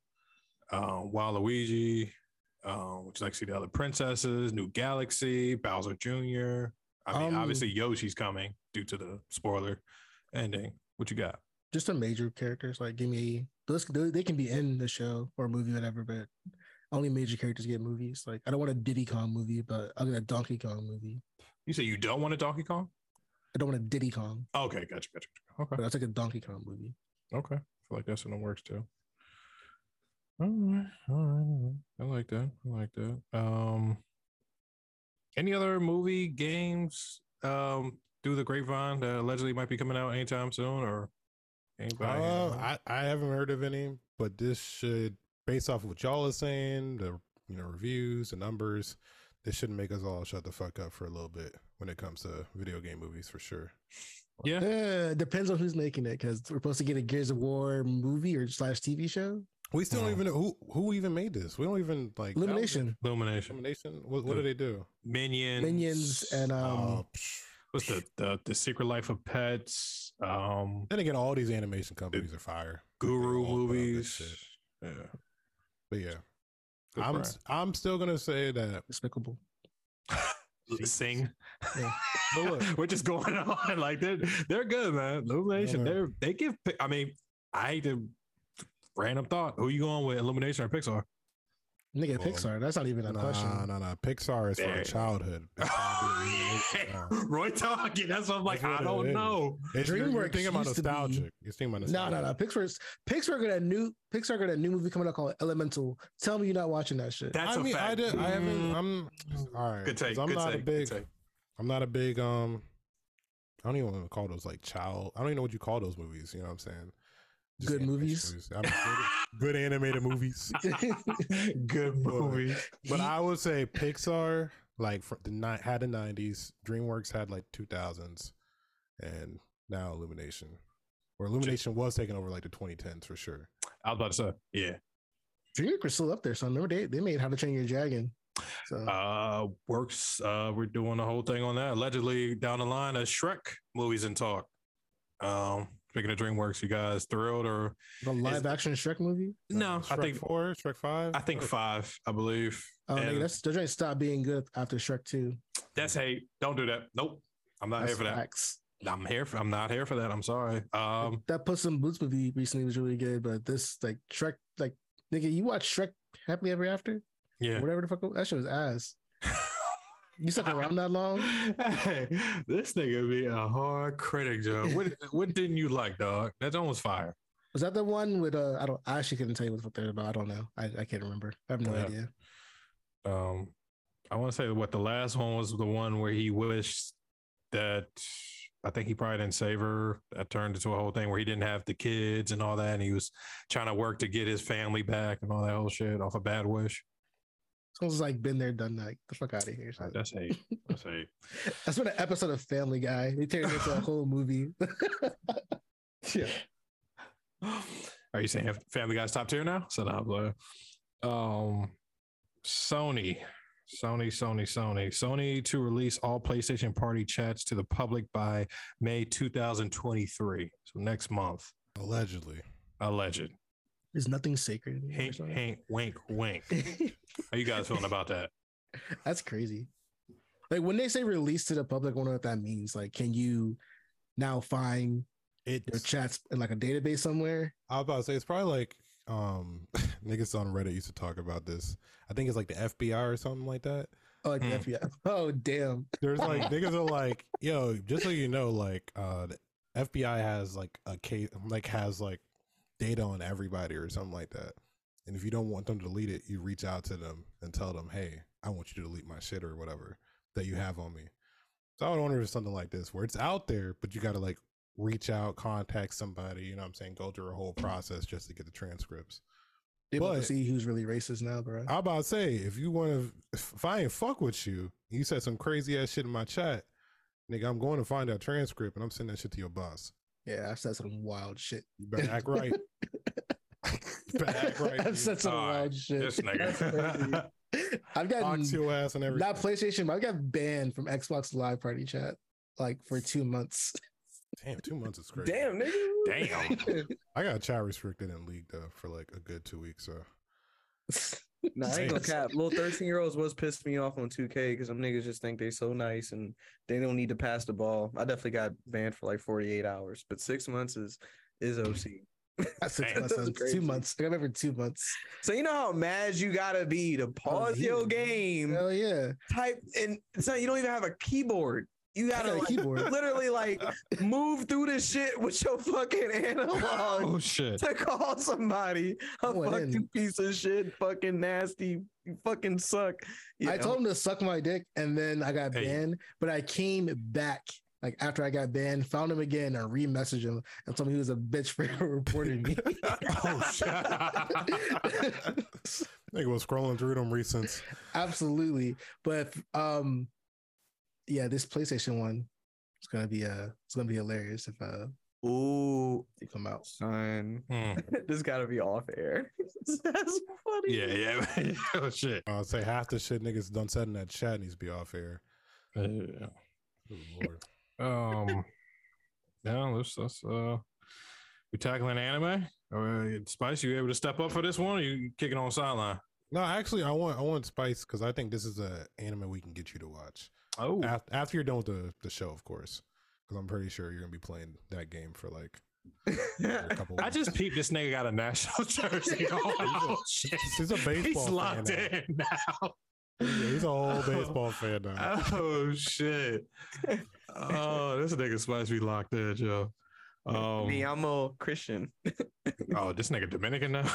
uh, Waluigi. Um, would you like to see the other princesses, New Galaxy, Bowser Jr.? I mean, Um, obviously Yoshi's coming due to the spoiler ending. What you got? Just the major characters. Like, give me those. They they can be in the show or movie, whatever. But only major characters get movies. Like, I don't want a Diddy Kong movie, but I'll get a Donkey Kong movie. You say you don't want a Donkey Kong? I don't want a Diddy Kong, Okay, gotcha, gotcha. Okay. but I'll take a Donkey Kong movie. Okay. I feel like that's in the works too. All right. All right. all right. I like that. I like that. Um any other movie games um through the grapevine that allegedly might be coming out anytime soon or anybody? Uh, I, I haven't heard of any, but this should, based off of what y'all are saying, the you know reviews, the numbers, this shouldn't make us all shut the fuck up for a little bit when it comes to video game movies for sure. yeah. Uh, depends on who's making it because we're supposed to get a Gears of War movie or slash TV show. We still don't even know who who even made this. We don't even like Illumination, Illumination. Illumination. What, what do they do? Minions. Minions, and um, Oh, psh, what's the the, the Secret Life of Pets, um, Then again, all these animation companies are fire. Guru all put out good movies. Yeah, But yeah, good I'm brand. I'm still gonna say that. Despicable. sing. Yeah. Look, We're just going on like they're they're good, man. Illumination, Yeah. they're they give. I mean, I hate to random thought. Who you going with, Illumination or Pixar? Nigga, Well, Pixar. That's not even a nah, question. no, no. Pixar is for There. childhood. Pixar would be- nah. Roy talking. That's what I'm like. That's I don't is. know. It's, you're, you're DreamWorks thinking about used be- nostalgic. You're thinking about nostalgic. no, no. no. Pixar's Pixar got a new Pixar got a new movie coming out called Elemental. Tell me you're not watching that shit. That's I a mean, fact. I did. I haven't. Mm, I'm all right. Good take. I'm good not take, a big. I'm not a big. Um, I don't even want to call those like child. I don't even know what you call those movies. You know what I'm saying? Good movies? I mean, good, good animated movies. good movie. But I would say Pixar, like for the ni- had the '90s. DreamWorks had like 2000s, and now Illumination. Or Illumination was taking over like the 2010s for sure. I was about to say, yeah. DreamWorks was still up there, son. Remember they they made How to Train Your Dragon. So Uh, works. Uh, we're doing the whole thing on that. Allegedly, down the line, a Shrek movies in talk. Um, speaking of DreamWorks, you guys thrilled or the live action Shrek movie. no? I Shrek think four, Shrek five. I think five. I believe. Oh, nigga, that's they're trying to stop being good after Shrek two. that's hate. Don't do that. Nope. I'm not That's here for that. facts. I'm here for. I'm not here for that. I'm sorry. Um, that Puss in Boots movie recently was really good, but this like Shrek, like nigga, you watch Shrek Happily Ever After, yeah. whatever the fuck that shit was ass. You stuck around that long? hey, this nigga be a hard critic, Joe. What what didn't you like, dog? That one was fire. Was that the one with uh? I don't. I actually couldn't tell you what they're about. I don't know. I, I can't remember. I have no Yeah. idea. Um, I want to say what the last one was the one where he wished that I think he probably didn't save her. That turned into a whole thing where he didn't have the kids and all that, and he was trying to work to get his family back and all that whole shit off a bad wish. Someone's like been there, done that. Get the fuck out of here. son. That's hate. That's hate. That's been an episode of Family Guy. They turned it into a whole movie. Yeah. Are you saying Family Guy's top tier now? So now, but, um, Sony, Sony, Sony, Sony, Sony to release all PlayStation Party chats to the public by May 2023. So next month, Allegedly. alleged. There's nothing sacred. Hank, Hink, son. hink, wink, wink. How you guys feeling about that? That's crazy. Like when they say release to the public, I wonder what that means. Like, can you now find it It's chats in like a database somewhere? I was about to say it's probably like um niggas on Reddit used to talk about this. I think it's like the FBI or something like that. Oh, like Hmm. the FBI. Oh, damn. There's like niggas are like, yo, just so you know, like uh the FBI has like a case like has like data on everybody or something like that. And if you don't want them to delete it, you reach out to them and tell them, Hey, I want you to delete my shit or whatever that you have on me. So I would wonder if something like this where it's out there, but you gotta like reach out, contact somebody, you know what I'm saying, go through a whole process just to get the transcripts. To But- see who's really racist now, bro. I'm about to say, if you want to, if I ain't fuck with you, you said some crazy ass shit in my chat, nigga, I'm going to find that transcript and I'm sending that shit to your boss. Yeah, I've said some wild shit. You better act right. you better act right. I dude. said some All right, wild shit. This That's nigga. I've gotten Box your ass and everything. not PlayStation, but I got banned from Xbox Live Party Chat like for two months. Damn, two months is crazy. Damn, nigga. Damn. I got chat restricted in league though for like a good two weeks. Uh. So Nah, I ain't gonna cap. Little 13 year olds was pissing me off on 2K because some niggas just think they so nice and they don't need to pass the ball. I definitely got banned for like 48 hours, but six months is is OC. That's six months. that's son. Two months. I got banned for two months. So you know how mad you gotta be to pause your yeah. game, Hell yeah. type, and so you don't even have a keyboard. You gotta got a like, keyboard. literally like move through this shit with your fucking analog oh shit. to call somebody a went fucking in. piece of shit, fucking nasty, you fucking suck. I Yeah. told him to suck my dick and then I got Hey. banned, but I came back like after I got banned, found him again and re-messaged him and told him he was a bitch for reporting me. oh shit. nigga was scrolling through them recents. Absolutely. But um yeah, this PlayStation one is gonna be uh it's gonna be hilarious if uh Ooh, they come out. son, Hmm. this gotta be off air. That's funny. Yeah, yeah. oh shit. I'll say half the shit niggas done said in that chat needs to be off air. Yeah. Good lord. Um, yeah, let's let's uh, we tackling anime. Or Spice, you able to step up for this one? Or you kicking on sideline? No, actually, I want I want Spice because I think this is a anime we can get you to watch Oh, after, after you're done with the the show, of course. Because I'm pretty sure you're gonna be playing that game for like a couple. I just peeped. This nigga got a national jersey. Oh shit! He's a baseball He's fan locked now. in now. Yeah, he's a whole baseball fan now. Oh shit! Oh, this nigga Spice be locked in, Joe. Um, Me, I'm a Christian. oh, this nigga Dominican now.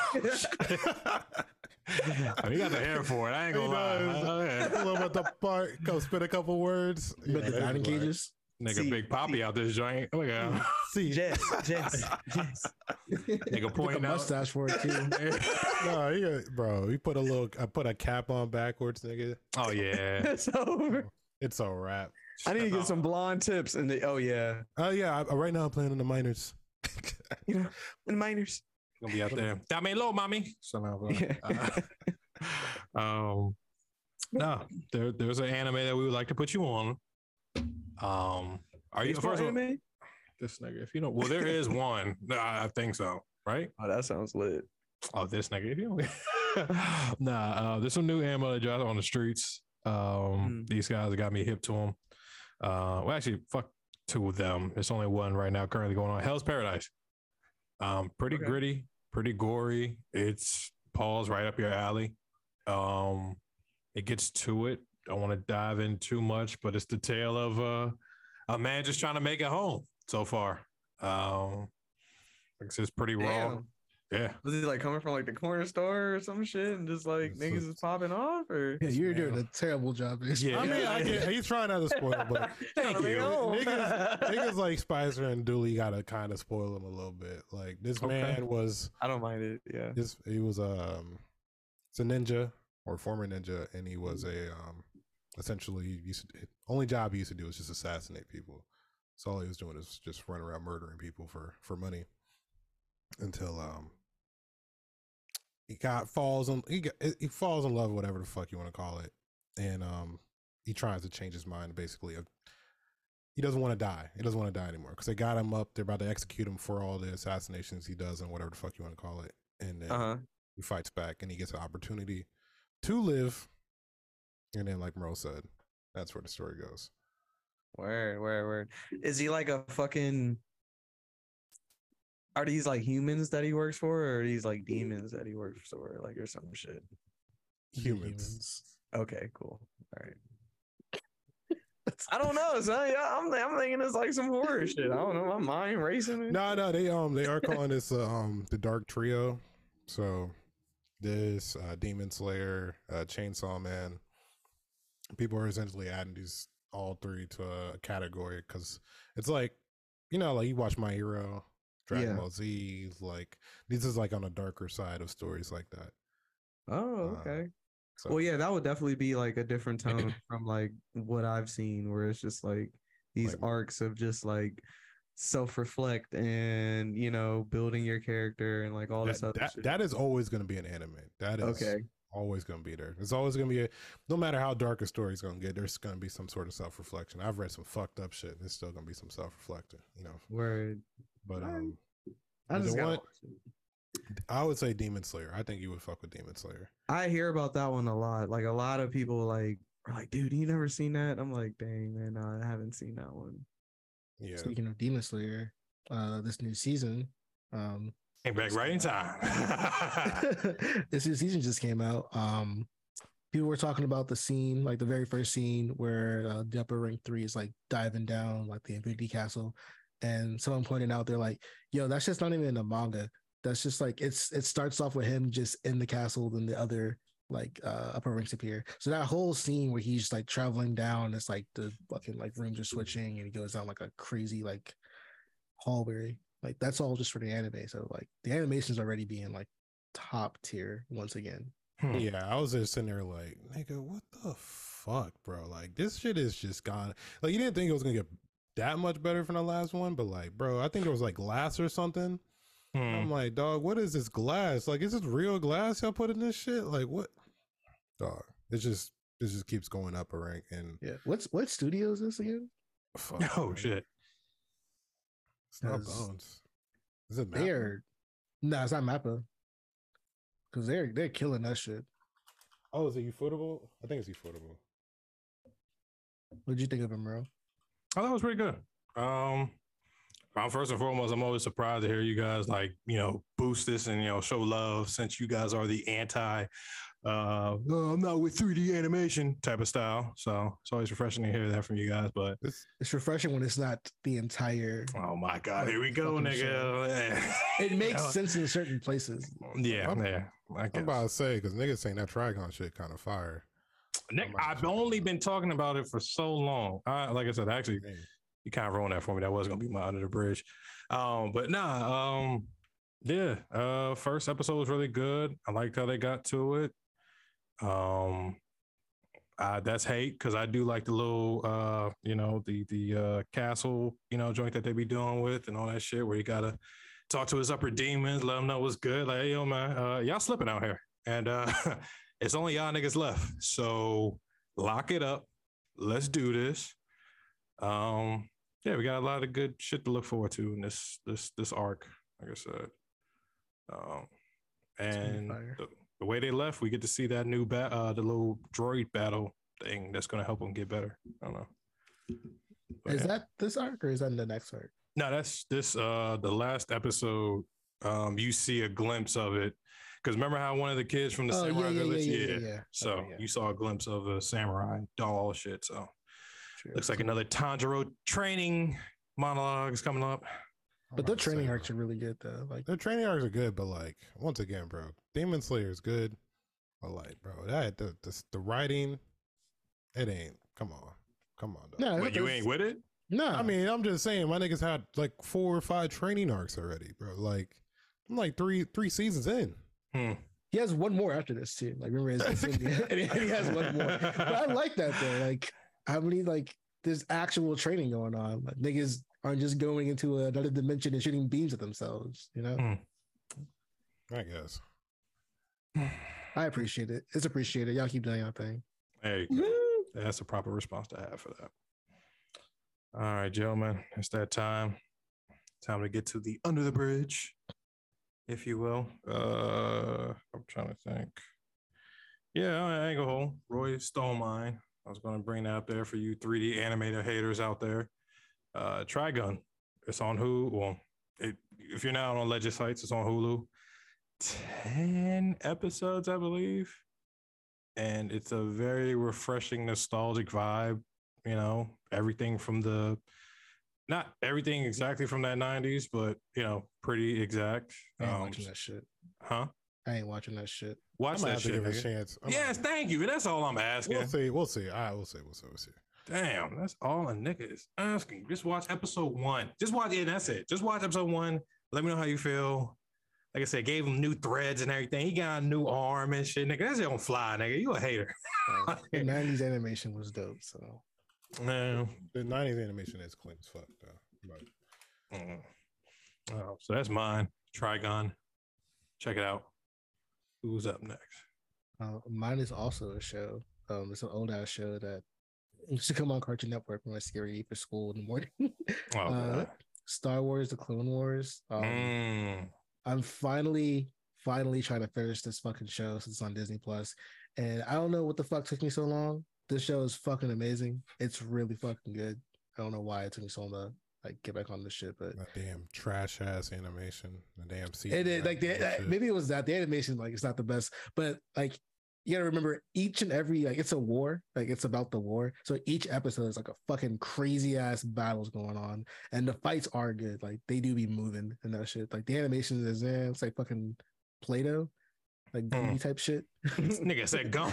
oh, he got the hair for it. I ain't He gonna lie. does. Oh, yeah. a little bit the part, go spit a couple words. You bet the Yeah, batting he's like, cages. Nigga, See, Big Papi out this joint. Look at him. See, Jess, Jess, Jess. Nigga Took a pointing out. mustache for it too. no, he, got- bro, he put a little, I put a cap on backwards, nigga. oh yeah. it's over. It's a wrap. I need to get some blonde tips. And the, oh yeah, Oh yeah, I, right now I'm playing in the minors. you know, in the minors. Gonna be out there. Dame low, mommy. Somehow. Yeah. Uh, um, no, there, there's an anime that we would like to put you on. Um, are you Baseball first of all, anime? this nigga? If you know, well, there is one. No, I think so. Right? Oh, that sounds lit. Oh, this nigga. If you don't, nah. Uh, there's some new ammo that dropped on the streets. Um, Mm. these guys got me hip to them. Uh, well, actually, fuck two of them. It's only one right now currently going on. Hell's Paradise. Um, pretty Okay. gritty, pretty gory. It's Paul's right up your alley. Um, it gets to it. Don't want to dive in too much, but it's the tale of uh, a man just trying to make it home so far. Um, it's just pretty raw. Damn. Yeah. Was he like coming from like the corner store or some shit and just like It's niggas a- is popping off or? Yeah, you're Man. doing a terrible job. Yeah. I mean, I get, he's trying not to spoil, but Thank you. niggas, niggas like Spicer and Dooley gotta kind of spoil him a little bit. Like this Okay. man was I don't mind it. Yeah. this he was um it's a ninja or former ninja and he was a um essentially he used to, only job he used to do was just assassinate people so all he was doing is just run around murdering people for for money until um he got falls in he got he falls in love whatever the fuck you want to call it and um he tries to change his mind basically of he doesn't want to die he doesn't want to die anymore because they got him up they're about to execute him for all the assassinations he does and whatever the fuck you want to call it and then Uh huh. he fights back and he gets an opportunity to live. And then, like Merle said, that's where the story goes. Word, word, word. Is he like a fucking? Are these like humans that he works for, or are these like demons that he works for, like or some shit? Humans. Okay, cool. All right. I don't know, son. Yeah, I'm, I'm thinking it's like some horror shit. I don't know. My mind racing. No, no, they um they are calling this uh, um the Dark Trio. So this uh, Demon Slayer, uh, Chainsaw Man. People are essentially adding these all three to a category because it's like you know like you watch My Hero, Dragon Yeah. Ball Z. Like this is like on a darker side of stories like that. Oh, Uh, okay. So, Well, yeah, that would definitely be like a different tone from like what I've seen, where it's just like these Like- arcs of just like self-reflect and you know building your character and like all this that, other that, shit. that is always going to be an anime. That is okay. always going to be there. It's always going to be a, no matter how dark a story's going to get, there's going to be some sort of self reflection. I've read some fucked up shit. There's still going to be some self reflecting, you know. Word. But um, I The just got. one- I would say Demon Slayer. I think you would fuck with Demon Slayer. I hear about that one a lot. Like a lot of people like are like, dude, you never seen that? I'm like, dang man, no, I haven't seen that one. Yeah. Speaking of Demon Slayer, uh, this new season, um, Came back right in time. this new season just came out. Um, people were talking about the scene, like the very first scene where uh, the upper rank three is like diving down like the Infinity Castle, and someone pointed out they're like, "Yo, that's just not even in the manga. That's just like it's it starts off with him just in the castle, then the other like uh upper ranks appear. So that whole scene where he's just like traveling down, it's like the fucking like rooms are switching and he goes down like a crazy like hallway. Like that's all just for the anime. So like the animation's already being like top tier once again. Hmm. Yeah. I was just sitting there like, nigga, what the fuck, bro? Like, this shit is just gone. Like, you didn't think it was going to get that much better from the last one, but like, bro, I think it was like glass or something. Hmm. I'm like, dog, what is this glass? Like, is this real glass y'all put in this shit? Like, what? Dog, it just it just keeps going up a rank, and Yeah. What's what studio is this again? Fuck, Oh man. shit. It's not bones. Is it Mappa? They're no, it's not Mappa. Because they're they're killing that shit. Oh, is it ufotable? I think it's ufotable. What'd you think of him, bro? I thought it was pretty good. Um, well, first and foremost, I'm always surprised to hear you guys like you know boost this and you know show love since you guys are the anti. Uh, "Oh, I'm not with 3D animation type of style, so it's always refreshing to hear that from you guys. But This It's refreshing when it's not the entire. oh my god, Like, here we go, nigga. It makes Yeah. sense in certain places. Yeah, I'm- yeah. I I'm about to say because niggas saying that Trigun shit kind of fire. Nick, I've only been talking about it for so long. I, like I said, actually, you kind of ruined that for me. That was gonna be my under the bridge. Um, but nah, um, yeah. Uh, first episode was really good. I liked how they got to it. Um, uh, that's hate because I do like the little, uh, you know, the the uh, castle, you know, joint that they be doing with and all that shit where you gotta talk to his upper demons, let them know what's good. Like, hey, yo, man, uh, y'all slipping out here, and uh, it's only y'all niggas left. So lock it up. Let's do this. Um, yeah, we got a lot of good shit to look forward to in this this this arc. Like I said, um, and the, the way they left, we get to see that new bat, uh, the little droid battle thing that's gonna help them get better. I don't know. But Is that this arc or is that the next arc? No, that's this uh the last episode. Um, you see a glimpse of it. Because remember how one of the kids from the Oh, yeah, samurai yeah, yeah, village? yeah, yeah, yeah. So Okay, yeah. you saw a glimpse of a samurai doll shit. So True. looks like another Tanjiro training monologue is coming up. Oh, but the about to say, training arcs are really good though. Like Their training arcs are good, but like once again, bro, Demon Slayer is good, but like, bro, that the the, the writing, it ain't. Come on, come on, dog. no, But you ain't with it? No, I mean, I'm just saying, my niggas had like four or five training arcs already, bro. Like, I'm like three three seasons in. Hmm. he has one more after this too. Like remember, his, and he has one more. But I like that though. Like how many like there's actual training going on. Like niggas aren't just going into another dimension and shooting beams at themselves. You know, Hmm. I guess. I appreciate it. It's appreciated. Y'all keep doing your thing. There you go. That's the proper response to have for that. All right, gentlemen, it's that time. Time to get to the under the bridge, if you will. Uh, I'm trying to think. Yeah, ain't gonna. Roy stole mine. I was gonna bring that up there for you 3D animator haters out there. Uh, Trigun. It's on Hulu. Well, it, if you're not on Legend Sites, it's on Hulu. Ten episodes, I believe and it's a very refreshing nostalgic vibe you know everything from the not everything exactly from that 90s but you know pretty exact I ain't um, watching that shit. huh I ain't watching that shit. watch I'm that shit give it a chance. I'm yes gonna- thank you that's all i'm asking We'll see. We'll see. All right, we'll see. We'll see. We'll see. damn that's all a nigga is asking just watch episode one just watch it that's it just watch episode one let me know how you feel like I said, gave him new threads and everything. He got a new arm and shit. Nigga, that's on fly, nigga. You a hater. Uh, the '90s animation was dope. So Man. The '90s animation is clean as fuck, though. But Mm. Oh, so that's mine. Trigun. Check it out. Who's up next? uh, mine is also a show. Um, it's an old ass show that used to come on Cartoon Network when I was scary for school in the morning. Oh, Uh, Star Wars: The Clone Wars. Um, Mm. I'm finally, finally trying to finish this fucking show since it's on Disney Plus, and I don't know what the fuck took me so long. This show is fucking amazing. It's really fucking good. I don't know why it took me so long to like get back on the shit, but that damn trash ass animation, the damn CGI it is like the, maybe it was that the animation like it's not the best, but like you gotta remember each and every like it's a war, like it's about the war. So each episode is like a fucking crazy ass battles going on, and the fights are good. Like they do be moving and that shit. Like the animation is in, it's like fucking Play-Doh, like Hmm. Gumby type shit. This nigga said gum.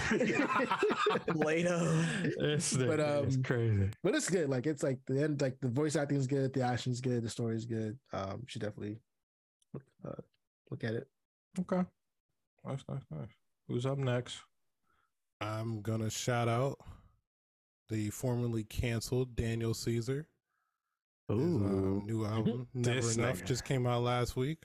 Play-Doh. this But, nigga is um, crazy. but it's good. Like it's like the end, like the voice acting is good, the action's good, the story's good. Um, you should definitely uh, look at it. Okay. Nice, nice, nice. Who's up next? I'm gonna shout out the formerly canceled Daniel Caesar. His, um, new album, Never This Enough, nigga. just came out last week.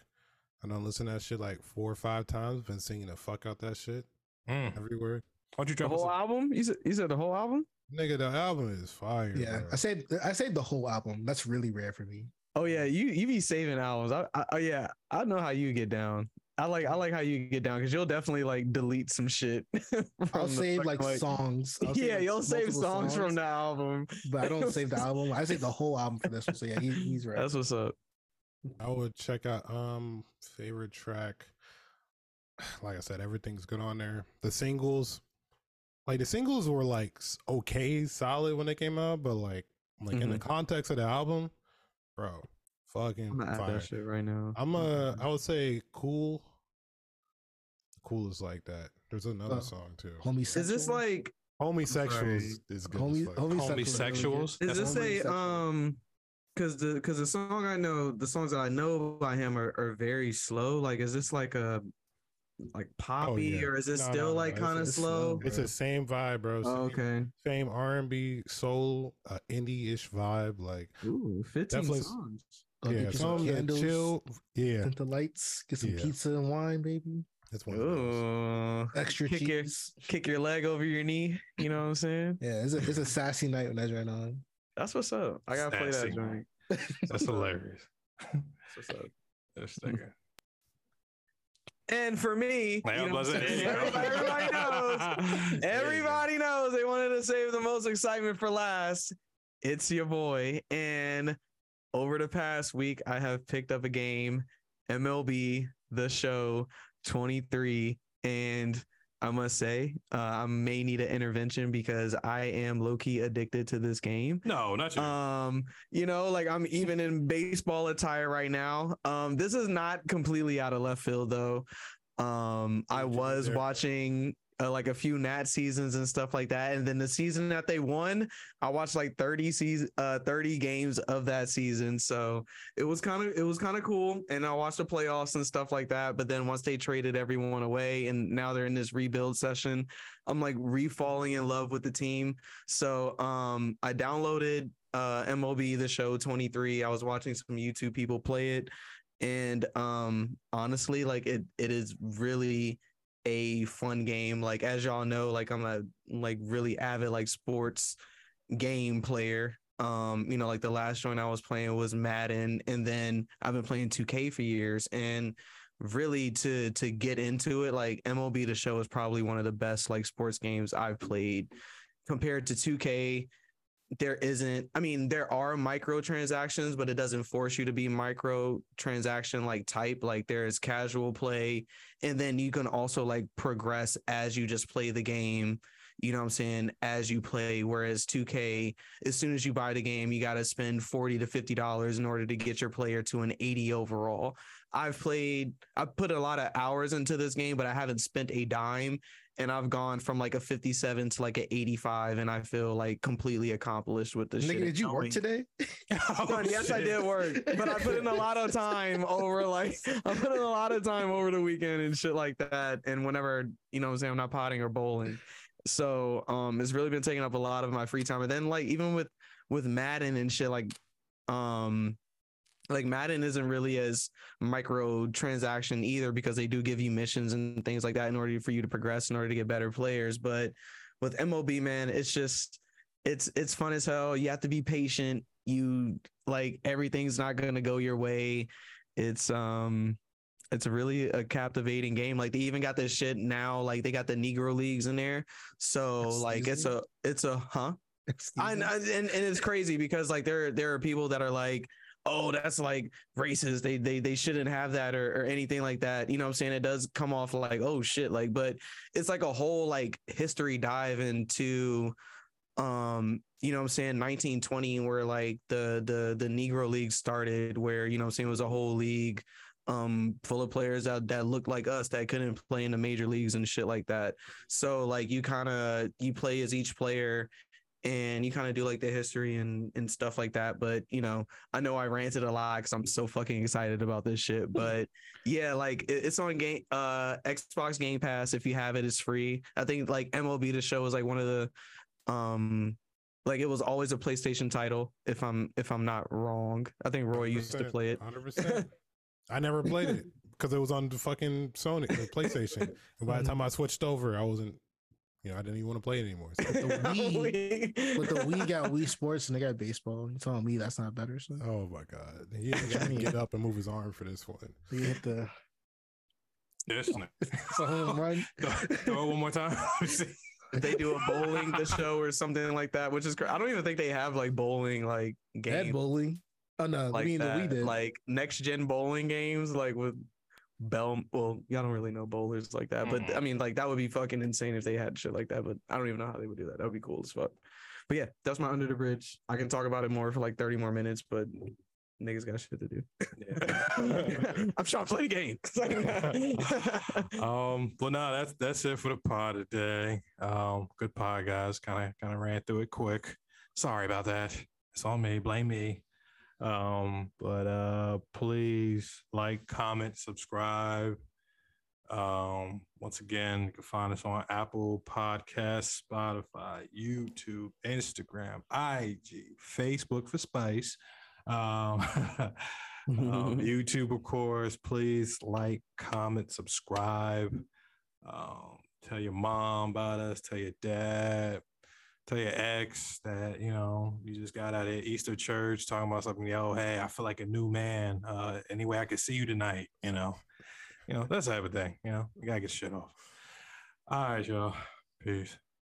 I done listened to that shit like four or five times. Been singing the fuck out that shit Mm. everywhere. Why don't you The drop us? whole album? You said, you said the whole album? Nigga, the album is fire. Yeah, bro. I said I saved the whole album. That's really rare for me. Oh yeah, you you be saving albums. I, I oh yeah, I know how you get down. I like I like how you get down because you'll definitely like delete some shit. I'll save fucking, like songs. I'll yeah, like, you'll save multiple songs, from the album. but I don't save the album. I save the whole album for this one. So yeah, he, he's right. That's what's up. I would check out um favorite track. Like I said, everything's good on there. The singles, like the singles were like okay, solid when they came out, but like like in the Mhm. context of the album, bro, fucking I'm gonna add fire. that shit right now. I'm a, I would say cool. Cool is like that. There's another Oh. song too. Homosexual. Is this like Homosexuals sorry. is good. Homie- as fuck. homie- Homosexuals. is That's this what- a homosexual. um because the because the song I know the songs that I know by him are, are very slow. Like is this like a like poppy yeah. or is it No, still no, no, like it's- kind of slow? slow. It's the same vibe, bro. Oh, okay. Same R and B, soul, uh, indie-ish vibe. Like Ooh, 15 Definitely- songs. Oh, yeah, get some some candles, chill. Yeah, Tint the lights. Get some Yeah. pizza and wine, baby. That's one of. Ooh. Extra Kick your- cheese. Kick your leg over your knee. You know what I'm saying? Yeah, it's a it's a sassy night when that's right on. That's what's up. I gotta play that joint. That's hilarious. That's what's up. This hmm. nigga. And for me, you know what I'm wasn't- saying? everybody, everybody knows. Everybody knows they wanted to save the most excitement for last. It's your boy. And over the past week, I have picked up a game, MLB The Show 23. And I must say, uh, I may need an intervention because I am low key addicted to this game. No, not you. Um, you know, like I'm even in baseball attire right now. Um, this is not completely out of left field though. Um, I What you do was watching uh, like a few Nat seasons and stuff like that, and then the season that they won, I watched like 30 season, uh, 30 games of that season. So it was kind of it was kind of cool, and I watched the playoffs and stuff like that. But then once they traded everyone away, and now they're in this rebuild session, I'm like re-falling in love with the team. So um, I downloaded uh, MLB The Show 23. I was watching some YouTube people play it, and um, honestly, like it it is really a fun game. Like as y'all know, like I'm a like really avid like sports game player. Um, you know, like the last joint I was playing was Madden, and then I've been playing 2K for years, and really to to get into it, like MLB The Show is probably one of the best like sports games I've played compared to 2K there isn't i mean there are microtransactions but it doesn't force you to be micro transaction like type like there's casual play. And then you can also like progress as you just play the game you know what i'm saying as you play. Whereas 2k as soon as you buy the game you got to spend 40 to 50 dollars in order to get your player to an 80 overall. I've played i've put a lot of hours into this game but i haven't spent a dime and I've gone from like a 57 to like an 85, and I feel like completely accomplished with this Nigga, shit. did you work Knowing- today? Son, yes, I did work, but I put in a lot of time over like I put in a lot of time over the weekend and shit like that. And whenever you know, what I'm saying I'm not potting or bowling, so um, it's really been taking up a lot of my free time. And then like even with with Madden and shit, like um, like Madden isn't really as micro transaction either because they do give you missions and things like that in order for you to progress in order to get better players. But with MLB, man, it's just it's it's fun as hell. You have to be patient. You like everything's not gonna go your way. It's um it's really a captivating game. Like they even got this shit now, like they got the Negro leagues in there. So Excuse like it's a it's a huh? I, I and, and it's crazy because like there there are people that are like, oh, that's like racist. They they they shouldn't have that or, or anything like that. You know what I'm saying? It does come off like, oh shit, like, but it's like a whole like history dive into um, you know what I'm saying, 1920, where like the the the Negro League started, where, you know I'm saying, it was a whole league um full of players that that looked like us that couldn't play in the major leagues and shit like that. So like you kind of you play as each player and you kind of do like the history and and stuff like that. But you know, I know I ranted a lot because I'm so fucking excited about this shit. But yeah, like it- it's on game uh Xbox Game Pass. If you have it, it's free. I think like MLB the show is like one of the um like it was always a PlayStation title. If I'm if I'm not wrong, I think Roy used to play it. Hundred percent. I never played it because it was on the fucking Sony, the PlayStation. And by the time I switched over, I wasn't You know, I didn't even want to play it anymore. So- oh, The Wii, but the Wii got Wii Sports and they got baseball. You telling me that's not better? So oh my god, he didn't got to get up and move his arm for this one. you hit the Yes. it's a home run. Throw it one more time. Let me see. they do a bowling the show or something like that, which is cra- I don't even think they have like bowling like They had bowling. Oh no, like I mean that. the Wii did. like next gen bowling games like with Bell. Well, y'all don't really know bowlers like that, but Mm. I mean like that would be fucking insane if they had shit like that. But I don't even know how they would do that. That would be cool as fuck. But yeah, that's my under the bridge. I can talk about it more for like thirty more minutes, but niggas got shit to do. I'm trying to play the game. um, but no, that's that's it for the pod today. Um, good pod, guys. Kind of kind of ran through it quick. Sorry about that. It's on me. Blame me. Um, but uh, please like, comment, subscribe. Um, once again, you can find us on Apple Podcasts, Spotify, YouTube, Instagram, IG, Facebook for Spice. Um, um, YouTube, of course. Please like, comment, subscribe. Um, tell your mom about us. Tell your dad. Tell your ex that you know you just got out of Easter church talking about something. Yo, hey, I feel like a new man. Uh, anyway, I could see you tonight. You know, you know that's the type of thing. You know, you gotta get shit off. All right, y'all. Peace.